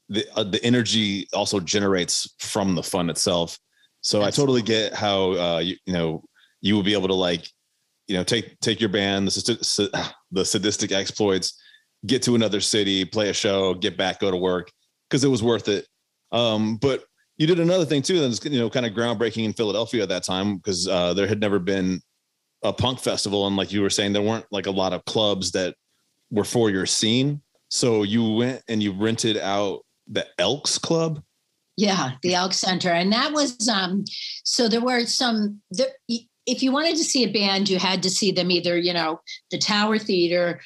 the uh, the energy also generates from the fun itself. So I totally get how uh, you, you know you will be able to like you know take take your band the [SIGHS] the sadistic exploits, get to another city, play a show, get back, go to work because it was worth it. Um, but you did another thing too that's you know kind of groundbreaking in Philadelphia at that time because uh, there had never been a punk festival and like you were saying there weren't like a lot of clubs that were for your scene so you went and you rented out the elks club Yeah, the Elk Center, and that was um. So there were some. There, if you wanted to see a band, you had to see them either, you know, the Tower Theater,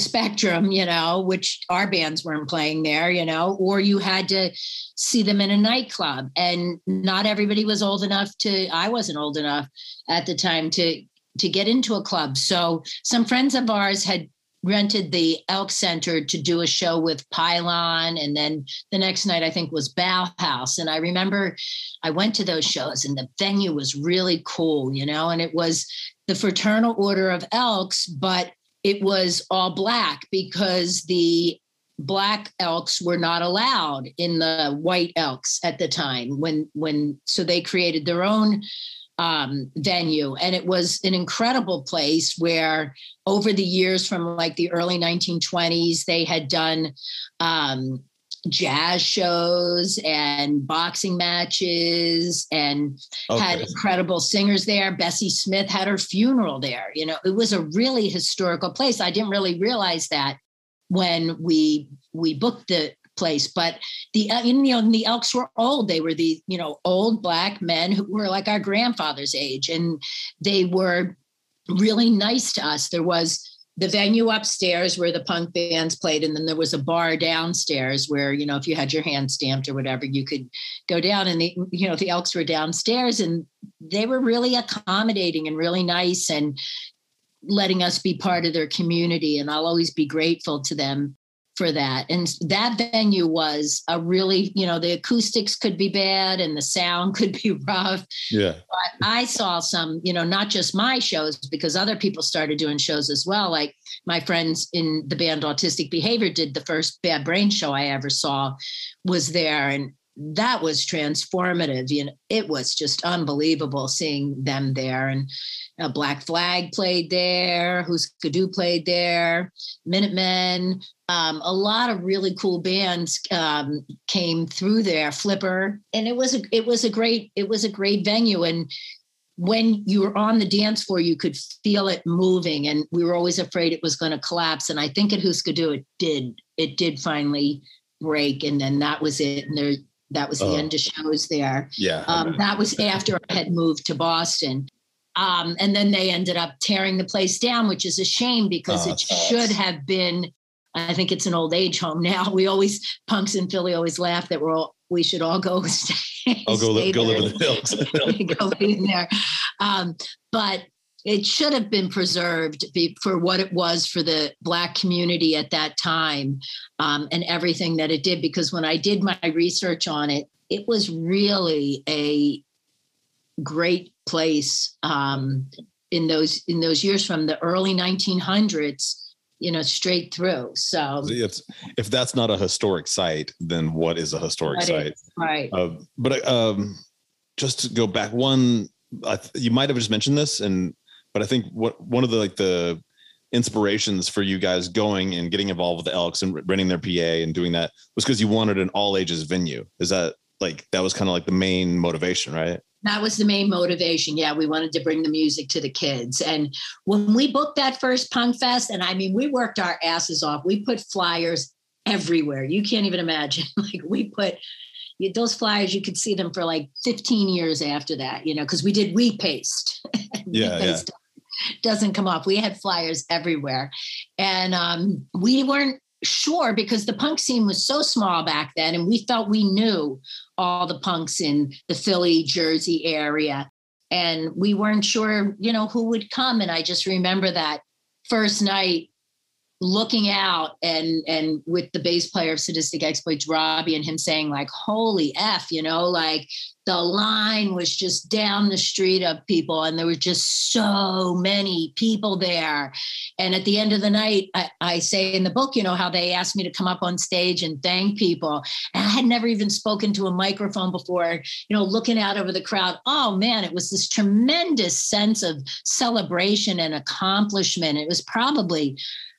Spectrum, you know, which our bands weren't playing there, you know, or you had to see them in a nightclub. And not everybody was old enough to. I wasn't old enough at the time to to get into a club. So some friends of ours had rented the Elk Center to do a show with Pylon, and then the next night I think was Bauhaus. And I remember I went to those shows, and the venue was really cool, you know, and it was the Fraternal Order of Elks, but it was all black because the black elks were not allowed in the white elks at the time when when so they created their own um, venue. And it was an incredible place where, over the years from like the early 1920s, they had done um, jazz shows and boxing matches and had incredible singers there. Bessie Smith had her funeral there. You know, it was a really historical place. I didn't really realize that when we we booked the place but the uh, you know the elks were old they were the you know old black men who were like our grandfather's age and they were really nice to us there was the venue upstairs where the punk bands played and then there was a bar downstairs where you know if you had your hand stamped or whatever you could go down and the you know the elks were downstairs and they were really accommodating and really nice and letting us be part of their community and i'll always be grateful to them for that. And that venue was a really, you know, the acoustics could be bad and the sound [LAUGHS] could be rough. Yeah. But I saw some, you know, not just my shows, because other people started doing shows as well. Like my friends in the band Autistic Behavior did the first Bad Brain show I ever saw was there. And that was transformative. You know, it was just unbelievable seeing them there. And uh, Black Flag played there, Hüsker Dü played there, Minutemen. Um, a lot of really cool bands um, came through there. Flipper, and it was a it was a great it was a great venue. And when you were on the dance floor, you could feel it moving, and we were always afraid it was going to collapse. And I think at Hüsker Dü, it did. It did finally break, and then that was it. And there that was the Oh. end of shows there. Yeah. Um, that was [LAUGHS] after I had moved to Boston. Um, and then they ended up tearing the place down, which is a shame because Oh, it sucks. should have been. I think it's an old age home now. [LAUGHS] We always punks in Philly always laugh that we're all we should all go [LAUGHS] stay. I'll go stay live, go live in the hills. [LAUGHS] go in there. Um, but it should have been preserved be, for what it was for the Black community at that time um, and everything that it did. Because when I did my research on it, it was really a great place um, in those in those years from the early 1900s, you know, straight through. So It's, if that's not a historic site, then what is a historic What site? is, right. Uh, but um, just to go back one, I th- you might have just mentioned this, and but I think what one of the like the inspirations for you guys going and getting involved with the Elks and renting their PA and doing that was because you wanted an all ages venue. Is that like that was kind of like the main motivation, right? That was the main motivation. Yeah, we wanted to bring the music to the kids. And when we booked that first punk fest, and I mean, we worked our asses off. We put flyers everywhere. You can't even imagine. [LAUGHS] Like we put those flyers, you could see them for like 15 years after that, you know, because we did we paste. [LAUGHS] Yeah, yeah. Doesn't come off. We had flyers everywhere. And um, we weren't sure because the punk scene was so small back then, and we felt we knew all the punks in the Philly, Jersey area. And we weren't sure, you know, who would come. And I just remember that first night looking out and and with the bass player of sadistic exploits robbie and him saying like holy f you know like the line was just down the street of people and there were just so many people there. And at the end of the night I, I say in the book you know how they asked me to come up on stage and thank people. And i had never even spoken to a microphone before you know looking out over the crowd. Oh man it was this tremendous sense of celebration and accomplishment. It was probably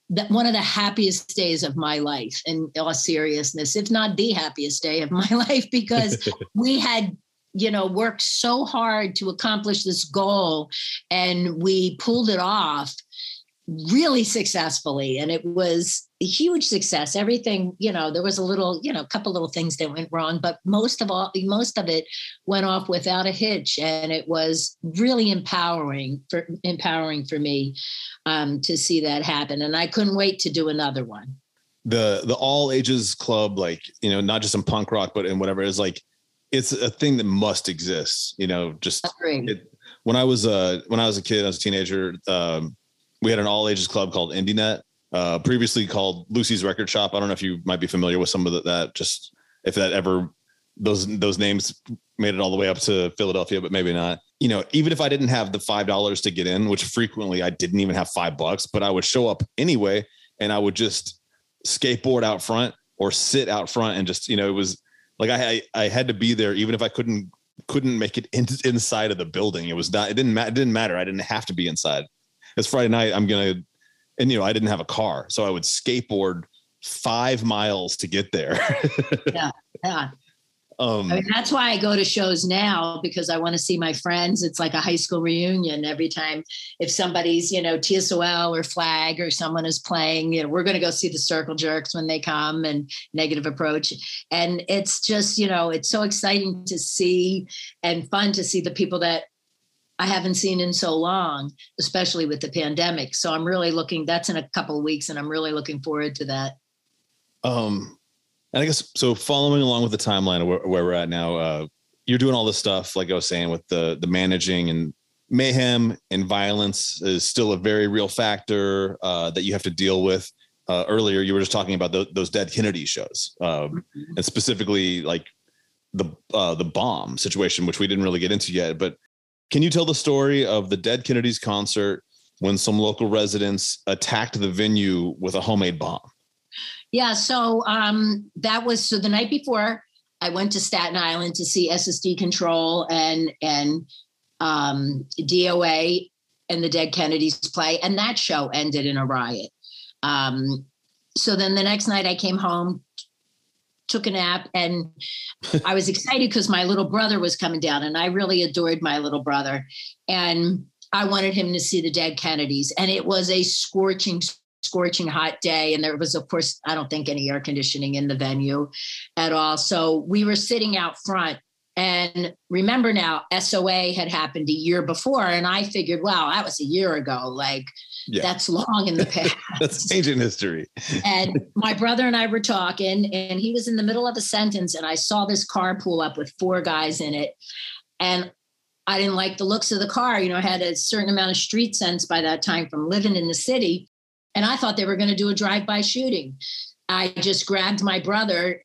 that one of the happiest days of my life in all seriousness if not the happiest day of my [LAUGHS] life because [LAUGHS] we had you know worked so hard to accomplish this goal and we pulled it off really successfully and it was a huge success. Everything you know there was a little you know a couple little things that went wrong but most of all most of it went off without a hitch and it was really empowering for empowering for me um, to see that happen and i couldn't wait to do another one. The the all ages club, like you know, not just in punk rock, but in whatever is like, it's a thing that must exist. You know, just it, when I was uh when I was a kid, I was a teenager. Um, we had an all ages club called IndieNet, uh, previously called Lucy's Record Shop. I don't know if you might be familiar with some of the, that. Just if that ever those those names made it all the way up to Philadelphia, but maybe not. You know, even if I didn't have the five dollars to get in, which frequently I didn't even have five bucks, but I would show up anyway, and I would just skateboard out front or sit out front and just you know it was like I I, I had to be there even if I couldn't couldn't make it in, inside of the building. It was not. It didn't matter. It didn't matter. I didn't have to be inside. It's Friday night. I'm gonna, and you know I didn't have a car, so I would skateboard five miles to get there. [LAUGHS] Yeah, yeah um, I mean, that's why I go to shows now because I want to see my friends. It's like a high school reunion every time. If somebody's, you know, TSOL or Flag or someone is playing, you know, we're going to go see the Circle Jerks when they come and Negative Approach. And it's just, you know, it's so exciting to see and fun to see the people that I haven't seen in so long, especially with the pandemic. So I'm really looking, that's in a couple of weeks, and I'm really looking forward to that. Um, and I guess so. Following along with the timeline of where, where we're at now, uh, you're doing all this stuff, like I was saying, with the the managing and mayhem and violence is still a very real factor uh, that you have to deal with. uh, earlier, you were just talking about the, those Dead Kennedy shows, um, and specifically like the uh, the bomb situation, which we didn't really get into yet. But can you tell the story of the Dead Kennedys concert when some local residents attacked the venue with a homemade bomb? Yeah, so um, that was so the night before I went to Staten Island to see SSD Control and and um, DOA and the Dead Kennedys play, and that show ended in a riot. Um, so then the next night I came home, took a nap, and [LAUGHS] I was excited because my little brother was coming down, and I really adored my little brother, and I wanted him to see the Dead Kennedys, and it was a scorching scorching hot day and there was of course i don't think any air conditioning in the venue at all so we were sitting out front and remember now soa had happened a year before and i figured wow that was a year ago like Yeah. that's long in the [LAUGHS] past That's ancient history. and my brother and I were talking, and he was in the middle of a sentence, and I saw this car pull up with four guys in it. And I didn't like the looks of the car. You know, I had a certain amount of street sense by that time from living in the city. And I thought they were going to do a drive by shooting. I just grabbed my brother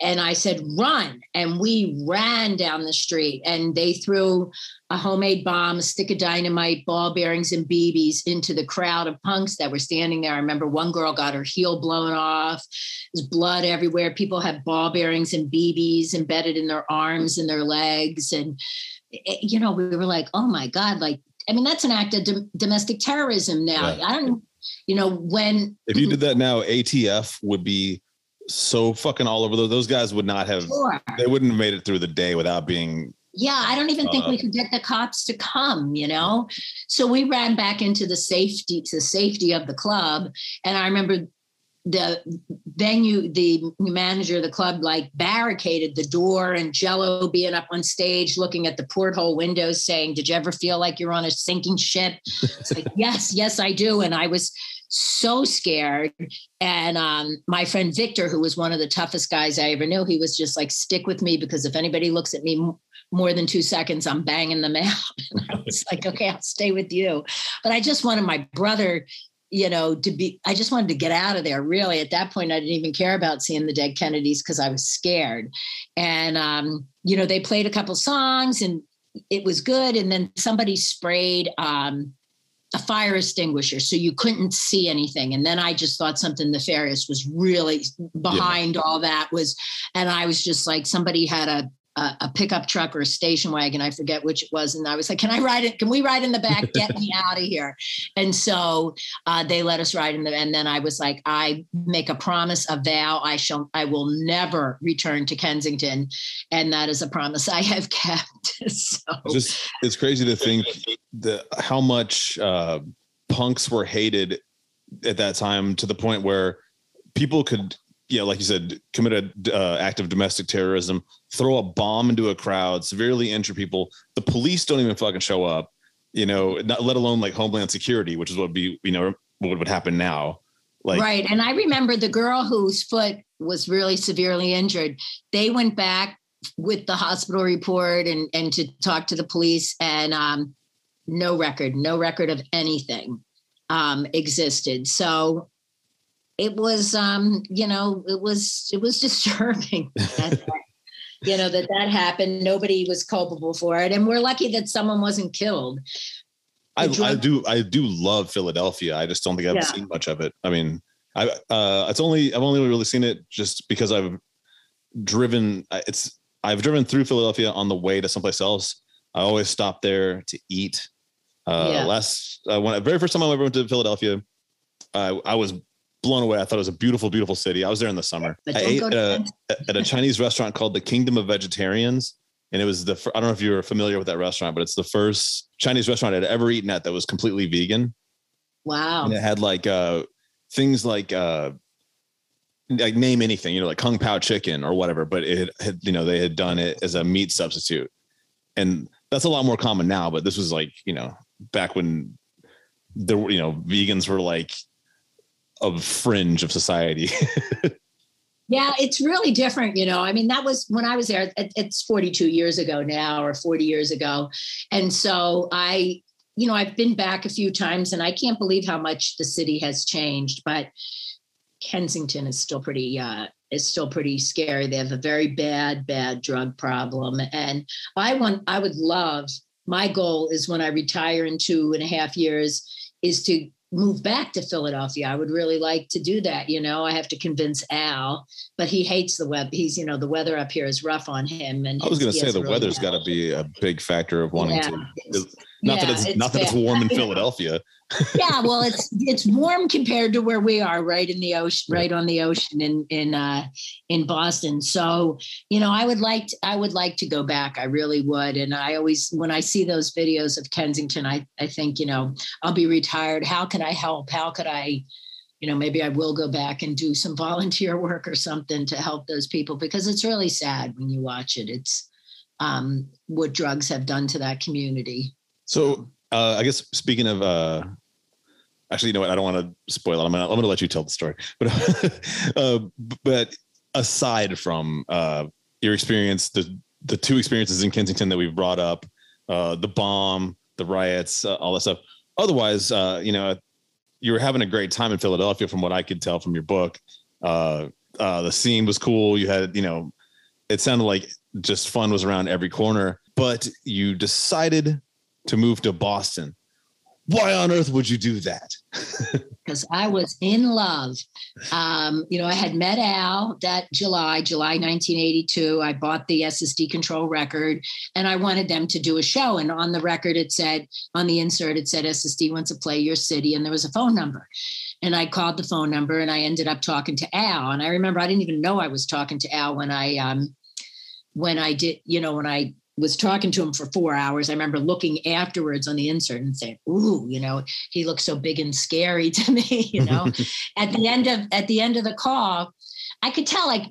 and I said, run. And we ran down the street, and they threw a homemade bomb, a stick of dynamite, ball bearings, and BBs into the crowd of punks that were standing there. I remember one girl got her heel blown off. There's blood everywhere. People had ball bearings and BBs embedded in their arms and their legs. And, it- you know, we were like, oh my God, like, I mean, that's an act of dom- domestic terrorism now. Yeah. I don't, you know, when If you did that now, ATF would be so fucking all over those. Those guys would not have. Sure. They wouldn't have made it through the day without being. Yeah, I don't even think Uh, we could get the cops to come, you know. So we ran back into the safety, the safety of the club, and I remember the venue, the manager of the club, like barricaded the door, and Jello being up on stage, looking at the porthole windows, saying, "Did you ever feel like you're on a sinking ship?" It's like, [LAUGHS] yes, yes, I do, and I was so scared. And um, my friend Victor, who was one of the toughest guys I ever knew, he was just like, "Stick with me because if anybody looks at me more than two seconds, I'm banging them out. [LAUGHS] And I was like, okay, I'll stay with you. But I just wanted my brother, you know, to be, I just wanted to get out of there. Really, at that point, I didn't even care about seeing the dead Kennedys because I was scared. And, um, you know, they played a couple songs and it was good. And then somebody sprayed, um, a fire extinguisher so you couldn't see anything and then i just thought something nefarious was really behind all that was and i was just like somebody had a a, a pickup truck or a station wagon i forget which it was and i was like can i ride it? Can we ride in the back? Get me [LAUGHS] out of here. And so uh, they let us ride in the and then i was like i make a promise a vow i shall i will never return to kensington and that is a promise i have [LAUGHS] kept so. It's just it's crazy to think the how much uh, punks were hated at that time to the point where people could yeah like you said commit an uh, act of domestic terrorism throw a bomb into a crowd severely injure people the police don't even fucking show up you know not let alone like homeland security which is what would be you know what would happen now like right. And I remember the girl whose foot was really severely injured. They went back with the hospital report and, and to talk to the police, and um, no record, no record of anything um, existed. So it was, um, you know, it was it was [LAUGHS] disturbing. that- you know that that happened. Nobody was culpable for it, and we're lucky that someone wasn't killed. I, I do I do love Philadelphia. I just don't think I've Yeah. seen much of it. I mean, I uh, it's only I've only really seen it just because I've driven. It's I've driven through Philadelphia on the way to someplace else. I always stop there to eat. Uh, Yeah. Last uh, when very first time I ever went to Philadelphia, I I was blown away. I thought it was a beautiful, beautiful city. I was there in the summer. But I ate at a, at a Chinese restaurant called the Kingdom of Vegetarians. And it was the, I don't know if you're familiar with that restaurant, but it's the first Chinese restaurant I'd ever eaten at that was completely vegan. Wow. And it had like uh, things like, uh, like name anything, you know, like Kung Pao chicken or whatever, but it had- had, you know, they had done it as a meat substitute. And that's a lot more common now, but this was like, you know, back when there were, you know, vegans were like a fringe of society. [LAUGHS] Yeah, it's really different, you know. I mean, that was when I was there. It's 42 years ago now, or 40 years ago, and so I, you know, I've been back a few times, and I can't believe how much the city has changed. But Kensington is still pretty uh, is still pretty scary. They have a very bad, bad drug problem, and I want I would love. My goal is when I retire in two and a half years is to move back to Philadelphia. I would really like to do that. You know, I have to convince Al, but he hates the web. He's, you know, the weather up here is rough on him. And I was going to say the really weather's bad- got to be a big factor of wanting Yeah, to. Not yeah, that it's, it's not that it's warm in [LAUGHS] Philadelphia. Yeah, well, it's it's warm compared to where we are, right in the ocean, right on the ocean in in uh, in Boston. So, you know, I would like to, I would like to go back. I really would. And I always, when I see those videos of Kensington, I I think, you know, I'll be retired. How could I help? How could I? You know, maybe I will go back and do some [LAUGHS] volunteer work or something to help those people because it's really sad when you watch it. It's um, what drugs have done to that community. So uh, I guess speaking of, uh, actually, you know what? I don't want to spoil it. I'm gonna, I'm gonna let you tell the story. But [LAUGHS] uh, but aside from uh, your experience, the the two experiences in Kensington that we've brought up, uh, the bomb, the riots, uh, all that stuff. Otherwise, uh, you know, you were having a great time in Philadelphia, from what I could tell from your book. Uh, the scene was cool. You had, you know, it sounded like just fun was around every corner. But you decided to move to Boston. Why on earth would you do that? [LAUGHS] because I was in love. Um, you know, I had met Al that July, July 1982. I bought the SSD Control record and I wanted them to do a show. And on the record, it said, on the insert, it said SSD wants to play your city. And there was a phone number. And I called the phone number and I ended up talking to Al. And I remember I didn't even know I was talking to Al when I, um, when I did, you know, when I was talking to him for four hours. I remember looking afterwards on the insert and saying, "Ooh, you know, he looks so big and scary [LAUGHS] to me." You know, [LAUGHS] at the end of at the end of the call, I could tell like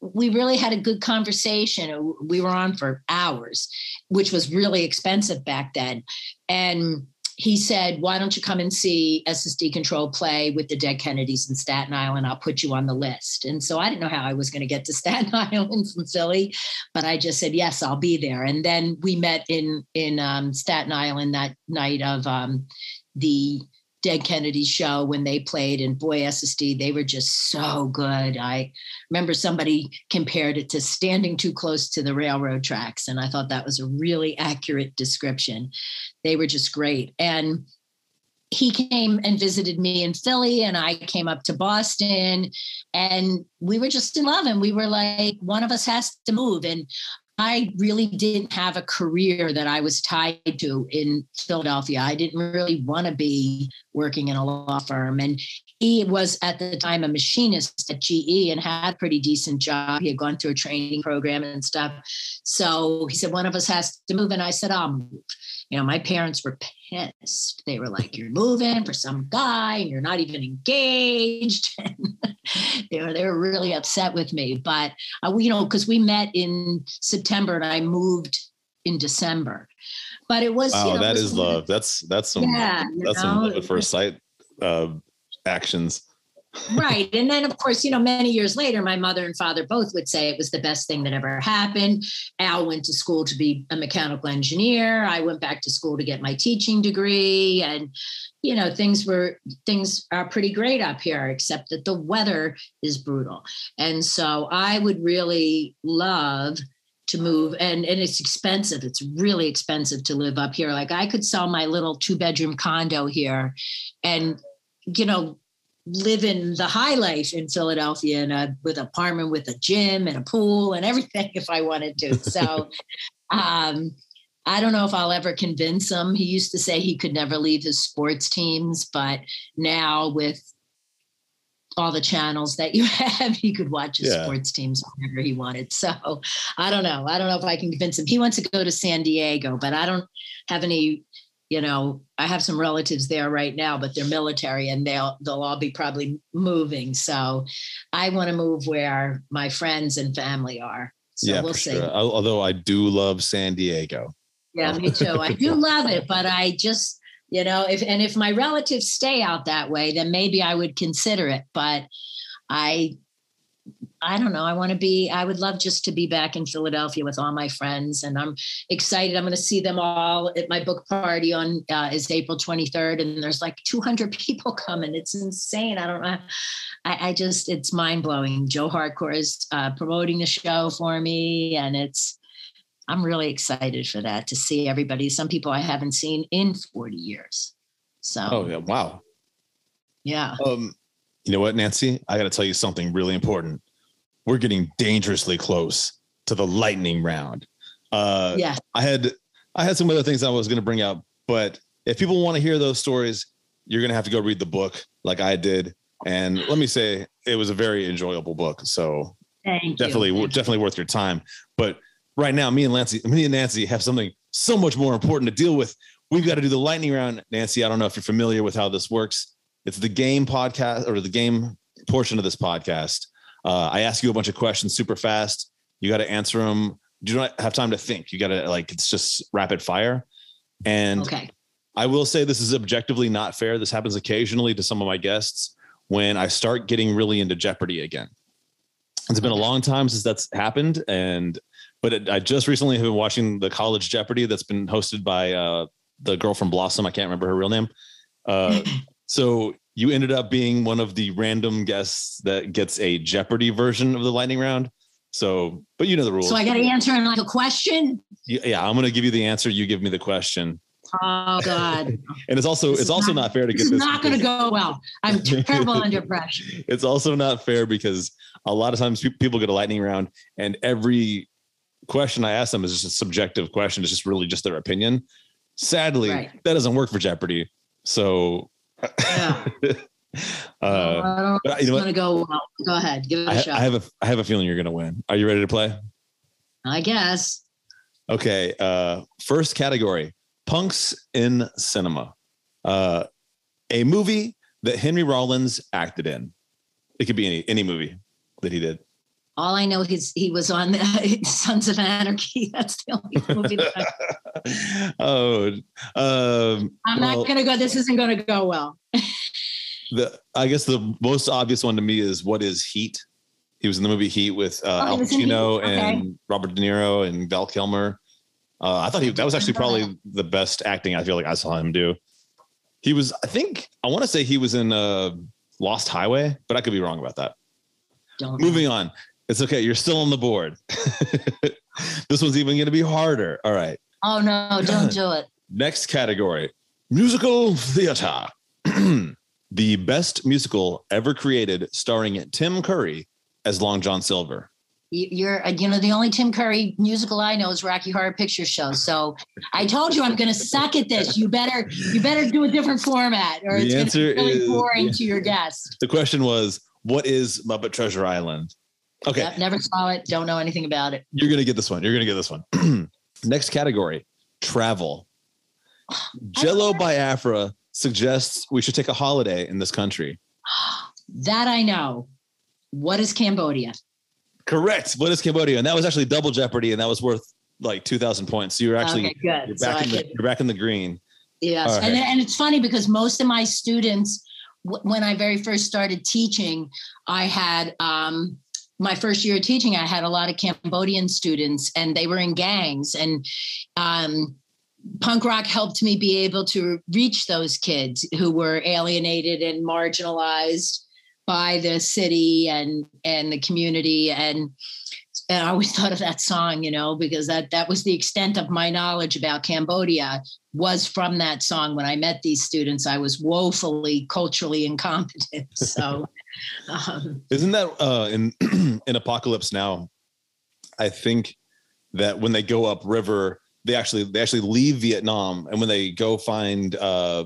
we really had a good conversation. We were on for hours, which was really expensive back then, and he said, Why don't you come and see SSD Control play with the Dead Kennedys in Staten Island? I'll put you on the list. And so I didn't know how I was going to get to [LAUGHS] Staten Island from Philly, but I just said, Yes, I'll be there. And then we met in, in um, Staten Island that night of um, the Dead Kennedys show when they played and boy SSD they were just so good. I remember somebody compared it to standing too close to the railroad tracks and I thought that was a really accurate description. They were just great. And he came and visited me in Philly and I came up to Boston and we were just in love and we were like one of us has to move and I really didn't have a career that I was tied to in Philadelphia. I didn't really want to be working in a law firm. And he was at the time a machinist at GE and had a pretty decent job. He had gone through a training program and stuff. So he said, one of us has to move. And I said, I'll move. You know, my parents were pissed. They were like, You're moving for some guy and you're not even engaged. [LAUGHS] they were they were really upset with me. But uh, you know, because we met in September and I moved in December. But it was Wow, you know, that was is one of the- love. That's that's some Yeah, that's some love at first sight uh, actions. Right. And then, of course, you know, many years later, my mother and father both would say it was the best thing that ever happened. Al went to school to be a mechanical engineer. I went back to school to get my teaching degree. And, you know, things were, things are pretty great up here, except that the weather is brutal. And so I would really love to move and and it's expensive it's really expensive to live up here like i could sell my little two bedroom condo here and you know live in the high life in Philadelphia in a with an apartment with a gym and a pool and everything [LAUGHS] if I wanted to. So [LAUGHS] um I don't know if I'll ever convince him. He used to say he could never leave his sports teams, but now with all the channels that you [LAUGHS] have, he could watch his Yeah. sports teams whenever he wanted. So I don't know. I don't know if I can convince him. He wants to go to San Diego, but I don't have any you know, I have some relatives there right now, but they're military and they'll they'll all be probably moving. So I want to move where my friends and family are. So yeah, we'll see. sure. Although I do love San Diego. Yeah, me too. I do [LAUGHS] love it, but I just, you know, if and if my relatives stay out that way, then maybe I would consider it. But I I don't know. I want to be, I would love just to be back in Philadelphia with all my friends. And I'm excited. I'm going to see them all at my book party on uh, is April 23rd. And there's like 200 [LAUGHS] people coming. It's insane. I don't know. I, I just, it's mind blowing. Joe Hardcore is uh, promoting the show for me. And it's, I'm really excited for that to see everybody. Some people I haven't seen in 40 years. So, Oh yeah, wow. yeah. Um, you know what, Nancy? I got to tell you something really important. We're getting dangerously close to the lightning round. Uh, Yeah. I had I had some other things I was going to bring up, but if people want to hear those stories, you're going to have to go read the book like I did. And let me say, it was a very enjoyable book. So Thank definitely, definitely worth your time. But right now, me and Nancy, me and Nancy have something so much more important to deal with. We've got to do the lightning round. Nancy, I don't know if you're familiar with how this works. It's the game podcast or the game portion of this podcast. Uh, I ask you a bunch of questions super fast. You got to answer them. You do not have time to think. You got to like it's just rapid fire. And Okay. I will say this is objectively not fair. This happens occasionally to some of my guests when I start getting really into Jeopardy again. It's been a long time since that's happened, and but it, I just recently have been watching the College Jeopardy that's been hosted by uh, the girl from Blossom. I can't remember her real name. Uh, [LAUGHS] so you ended up being one of the random guests that gets a Jeopardy version of the lightning round. So, but you know the rules. So I got to answer in like a question. yeah, I'm going to give you the answer. You give me the question, Oh God, [LAUGHS] and it's also This it's also not- not fair to get is this. not going to go well. I'm terrible [LAUGHS] under pressure. it's also not fair because a lot of times people get a lightning round and every question I ask them is just a subjective question. It's just really just their opinion. Sadly, Right. that doesn't work for Jeopardy. So, Yeah. [LAUGHS] uh, I don't but know. you know going to go well. Go ahead, give it a I, shot. I have a I have a feeling you're going to win. Are you ready to play? I guess. Okay. Uh, first category: punks in cinema. Uh, a movie that Henry Rollins acted in. It could be any any movie that he did. All I know is he was on the [LAUGHS] Sons of Anarchy. [LAUGHS] That's the only movie. That [LAUGHS] oh, um, I'm well, not going to go. This isn't going to go well. the I guess the most obvious one to me is what is Heat. He was in the movie Heat with uh, Oh, Al was in Heat? Pacino Okay. and Robert De Niro and Val Kilmer. Uh, I thought he that was actually probably the best acting I feel like I saw him do. He was, I think, I want to say he was in uh, Lost Highway, but I could be wrong about that. Don't. know. Moving on. It's okay. You're still on the board. [LAUGHS] this one's even going to be harder. All right. Oh no! Don't do it. [CLEARS THROAT] Next category musical theater. [CLEARS THROAT] the best musical ever created, starring Tim Curry as Long John Silver. You- You're, uh, you know, the only Tim Curry musical I know is Rocky Horror Picture Show. So I told you I'm going to suck at this. You better, you better do a different format, or The it's going to be really is- boring yeah. [LAUGHS] to your guest. The question was, what is Muppet Treasure Island? Okay, Yep, never saw it. Don't know anything about it. you're going to get this one. You're going to get this one. [CLEARS THROAT] Next category travel. [GASPS] Jello Biafra suggests we should take a holiday in this country. [GASPS] That I know. What is Cambodia? Correct. What is Cambodia? And that was actually double Jeopardy, and that was worth like 2,000 points. So you're actually okay, good. you're back I in the could- you're back in the green. Yes, All and and it's funny because most of my students, w- when I very first started teaching, I had um, my first year of teaching. I had a lot of Cambodian students, and they were in gangs, and um, punk rock helped me be able to reach those kids who were alienated and marginalized by the city and and the community and and I always [LAUGHS] thought of that song, you know, because that that was the extent of my knowledge about Cambodia was from that song. When I met these students, I was woefully culturally incompetent. [LAUGHS] So, [LAUGHS] um, Isn't that uh, in [CLEARS THROAT] in Apocalypse Now? I think that when they go up river, they actually they actually leave Vietnam, and when they go find uh,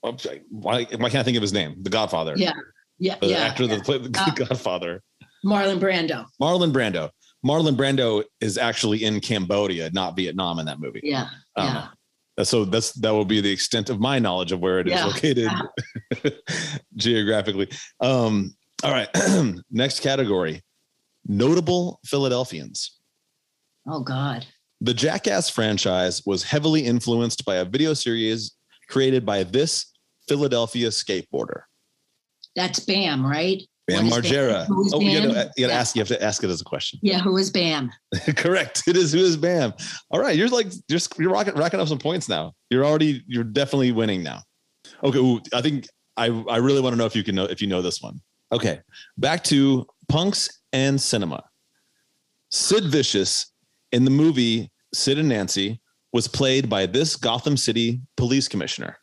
why why can't I think of his name? The Godfather. yeah, yeah, the yeah. actor that played the Uh, [LAUGHS] Godfather. Marlon Brando. Marlon Brando. Marlon Brando is actually in Cambodia, not Vietnam, in that movie. Yeah, yeah. know. So that's that will be the extent of my knowledge of where it is Yeah. located [LAUGHS] geographically. Um, all right. [CLEARS THROAT] Next category: notable Philadelphians. Oh God. The Jackass franchise was heavily influenced by a video series created by this Philadelphia skateboarder. That's Bam, right? Bam Margera. Bam? Oh, you gotta, you gotta Yeah. ask. You have to ask it as a question. Yeah, who is Bam? [LAUGHS] Correct. It is who is Bam. All right, you're like you're you're rocking, racking up some points now. You're already you're definitely winning now. Okay, ooh, I think I I really want to know if you can know if you know this one. Okay, back to punks and cinema. Sid Vicious in the movie Sid and Nancy was played by this Gotham City police commissioner.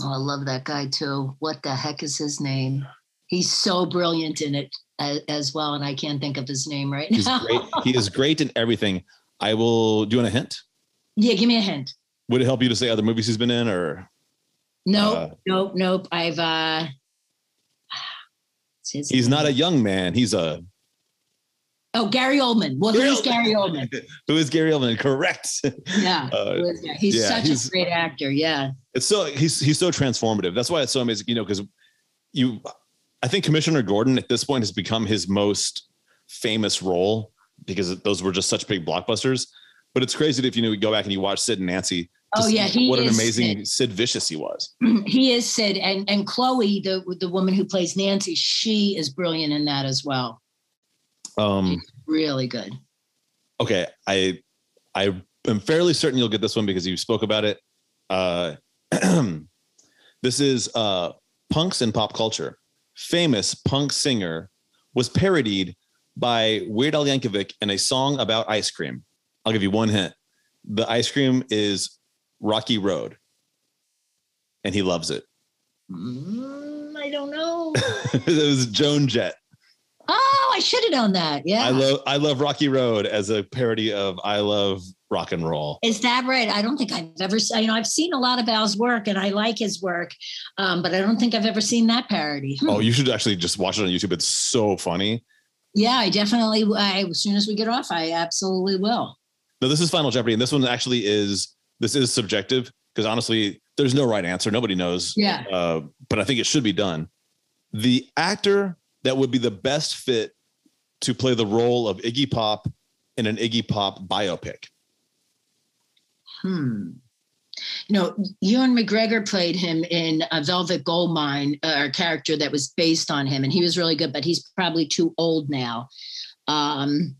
Oh, I love that guy too. What the heck is his name? He's so brilliant in it as, as well, and I can't think of his name right He's now. great. he is [LAUGHS] great in everything. I will. Do you want a hint? yeah, give me a hint. Would it help you to say other movies he's been in, or Nope, Uh, nope, nope. I've uh [SIGHS] he's name. not a young man? He's a Oh, Gary Oldman. Well, Gary who's Gary Oldman? [LAUGHS] Who is Gary Oldman? Correct. [LAUGHS] Yeah. Uh, who is he's yeah, such he's- a great actor. Yeah. it's so he's he's so transformative. That's why it's so amazing. You know, because you, I think Commissioner Gordon at this point has become his most famous role because those were just such big blockbusters. But it's crazy that if you know you go back and you watch Sid and Nancy. Oh, yeah, what an amazing Sid. Vicious he was. [CLEARS THROAT] he is Sid and and Chloe, the the woman who plays Nancy, she is brilliant in that as well. Um, Really good. okay, I I am fairly certain you'll get this one because you spoke about it. Uh, [CLEARS THROAT] this is uh, punks in pop culture. Famous punk singer was parodied by Weird Al Yankovic in a song about ice cream. I'll give you one hint. The ice cream is Rocky Road, and he loves it. Mm, I don't know. [LAUGHS] it was Joan Jett. oh, I should have known that. Yeah. I love I love Rocky Road as a parody of I love rock and roll. Is that right? I don't think I've ever, you know, I've seen a lot of Al's work and I like his work, um, but I don't think I've ever seen that parody. Hmm. Oh, you should actually just watch it on YouTube. It's so funny. Yeah, I definitely, I, as soon as we get off, I absolutely will. No, this is Final Jeopardy, and this one actually is this is subjective because honestly, there's no right answer. Nobody knows. Yeah. Uh, but I think it should be done. The actor that would be the best fit to play the role of Iggy Pop in an Iggy Pop biopic. Hmm. You know, Ewan McGregor played him in a Velvet Goldmine, uh, a character that was based on him, and he was really good, but he's probably too old now. Um,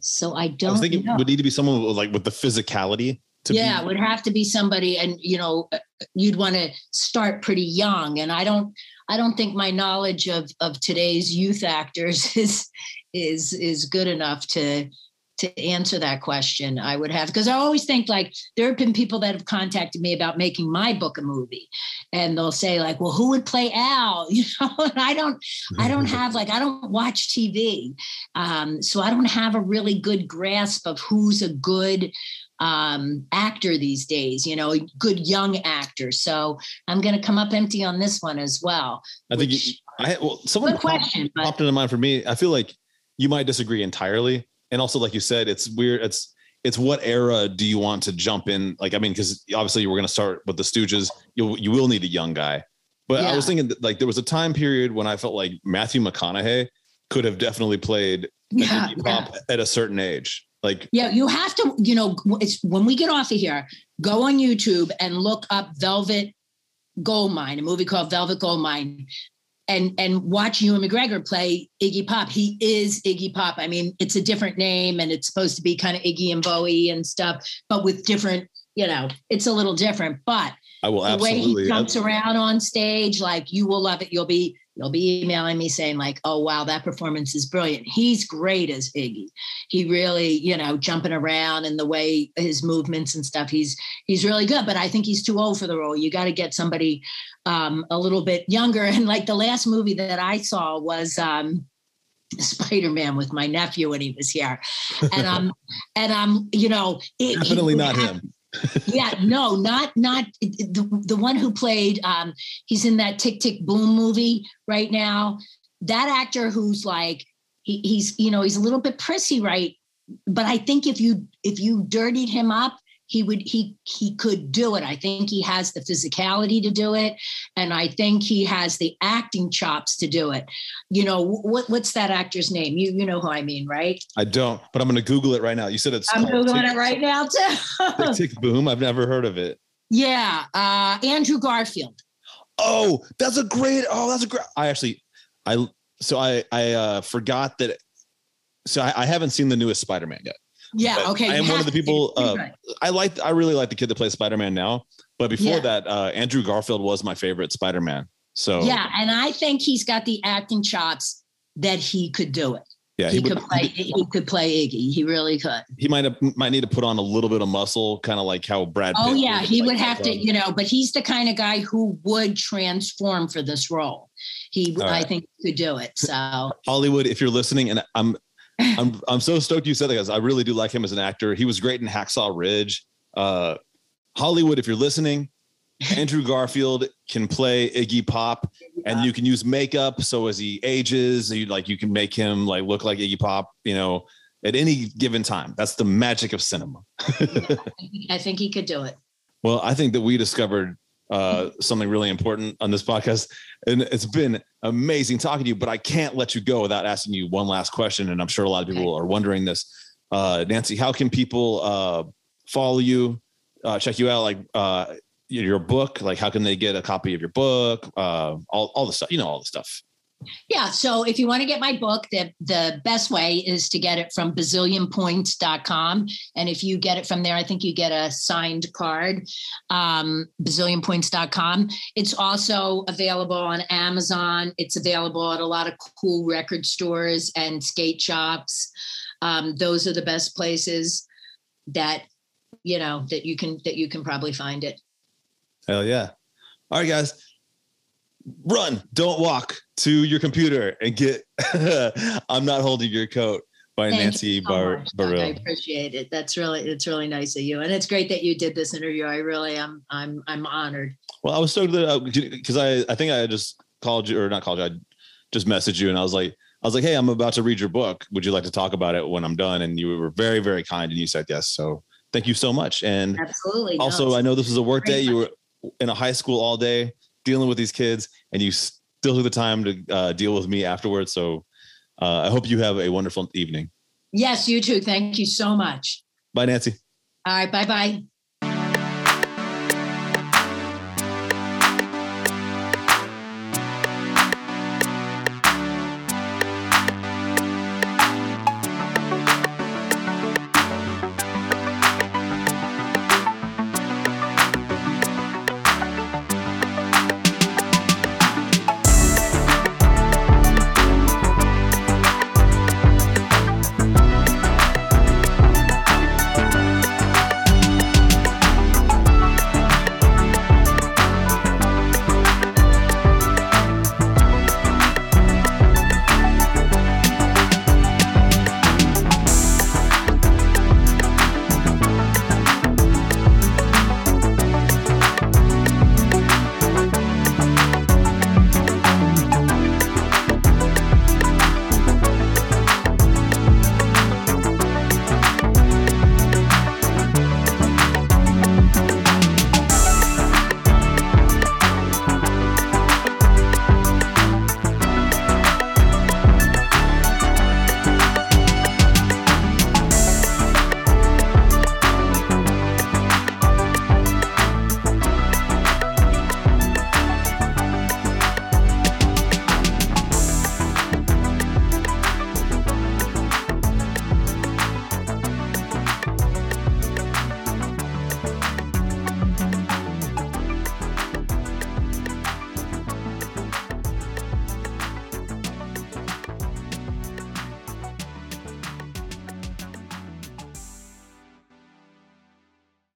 so I I don't was thinking know. would need to be someone with, like with the physicality to yeah, be. it would have to be somebody, and you know, you'd want to start pretty young. And I don't, I don't think my knowledge of of today's youth actors [LAUGHS] is is is good enough to to answer that question. I would have because I always think like there have been people that have contacted me about making my book a movie, and they'll say like, "Well, who would play Al?" [LAUGHS] You know, and I don't, I don't [LAUGHS] have like I don't watch TV, um, so I don't have a really good grasp of who's a good um, actor these days. You know, a good young actor. So I'm going to come up empty on this one as well. I think which- you, I well, someone popped- question, but popped into mind for me. I feel like you might disagree entirely, and also like you said, it's weird. It's it's what era do you want to jump in? Like I mean, because obviously you were going to start with the Stooges. You you will need a young guy, but I was thinking that, like there was a time period when I felt like Matthew McConaughey could have definitely played yeah, yeah. Pop at a certain age. Like Yeah, you have to, you know, it's when we get off of here, go on YouTube and look up Velvet Goldmine, a movie called Velvet Goldmine, and and watch Ewan McGregor play Iggy Pop. He is Iggy Pop. I mean, it's a different name and it's supposed to be kind of Iggy and Bowie and stuff, but with different, you know, it's a little different. But I will the way absolutely. he jumps around on stage, like you will love it. You'll be you'll be emailing me saying like, "Oh wow, that performance is brilliant." He's great as Iggy. He really, you know, jumping around and the way his movements and stuff. He's he's really good. But I think he's too old for the role. You got to get somebody um, a little bit younger. And like the last movie that I saw was. Um, Spider-Man with my nephew when he was here, and I'm, [LAUGHS] and I'm, you know, it, definitely not him. Yeah, no, not not the, the one who played. Um, he's in that Tick Tick Boom movie right now. That actor who's like he, he's you know he's a little bit prissy, right? But I think if you if you dirtied him up, he would he he could do it. I think he has the physicality to do it, and I think he has the acting chops to do it. You know what what's that actor's name? You you know who I mean, right? I don't, but I'm going to Google it right now. You said it's I'm googling Tick- it right now too. [LAUGHS] Tick Tick Boom. I've never heard of it. yeah, uh, Andrew Garfield. Oh, that's a great. Oh, that's a great. I actually, I so I I uh, forgot that. So I, I haven't seen the newest Spider-Man yet. Yeah. But Okay. I am one of the people. Uh, good. I like. I really like the kid that plays Spider-Man now. But before Yeah. that, uh, Andrew Garfield was my favorite Spider-Man. So yeah, and I think he's got the acting chops that he could do it. yeah, he, he, would, could play. He [LAUGHS] could play Iggy. He really could. he might have might need to put on a little bit of muscle, kind of like how Brad. Oh yeah, he like, would have to, um, you know, but he's the kind of guy who would transform for this role. He, All I think, could do it. So Hollywood, if you're listening, and I'm I'm I'm so stoked you said that because I really do like him as an actor. He was great in Hacksaw Ridge. Uh, Hollywood, if you're listening, Andrew Garfield can play Iggy Pop, and you can use makeup so as he ages, you like you can make him like look like Iggy Pop. You know, at any given time. That's the magic of cinema. [LAUGHS] I think he could do it. Well, I think that we discovered uh, something really important on this podcast, and it's been amazing talking to you. But I can't let you go without asking you one last question, and I'm sure a lot of people are wondering this. Uh, Nancy, how can people uh, follow you, uh, check you out, like uh, your book? Like, how can they get a copy of your book? Uh, all all the stuff, you know, all the stuff. Yeah. So if you want to get my book, the, the best way is to get it from bazillionpoints.com. And if you get it from there, I think you get a signed card, um, bazillionpoints.com. It's also available on Amazon. It's available at a lot of cool record stores and skate shops. Um, those are the best places that, you know, that you can, that you can probably find it. Hell yeah! All right, guys, run, don't walk to your computer and get. [LAUGHS] I'm not holding your coat by Thank Nancy so Bar- I appreciate it. That's really it's really nice of you, and it's great that you did this interview. I really am. I'm I'm honored. Well, I was stoked that uh, because I I think I just called you or not called you. I just messaged you and I was like I was like, hey, I'm about to read your book. Would you like to talk about it when I'm done? And you were very very kind and you said yes. So thank you so much. And Absolutely. Also, it's- I know this was a work day. You were in a high school all day dealing with these kids, and you still took the time to uh, deal with me afterwards. So uh, I hope you have a wonderful evening. yes, you too. Thank you so much. Bye, Nancy. All right. Bye bye.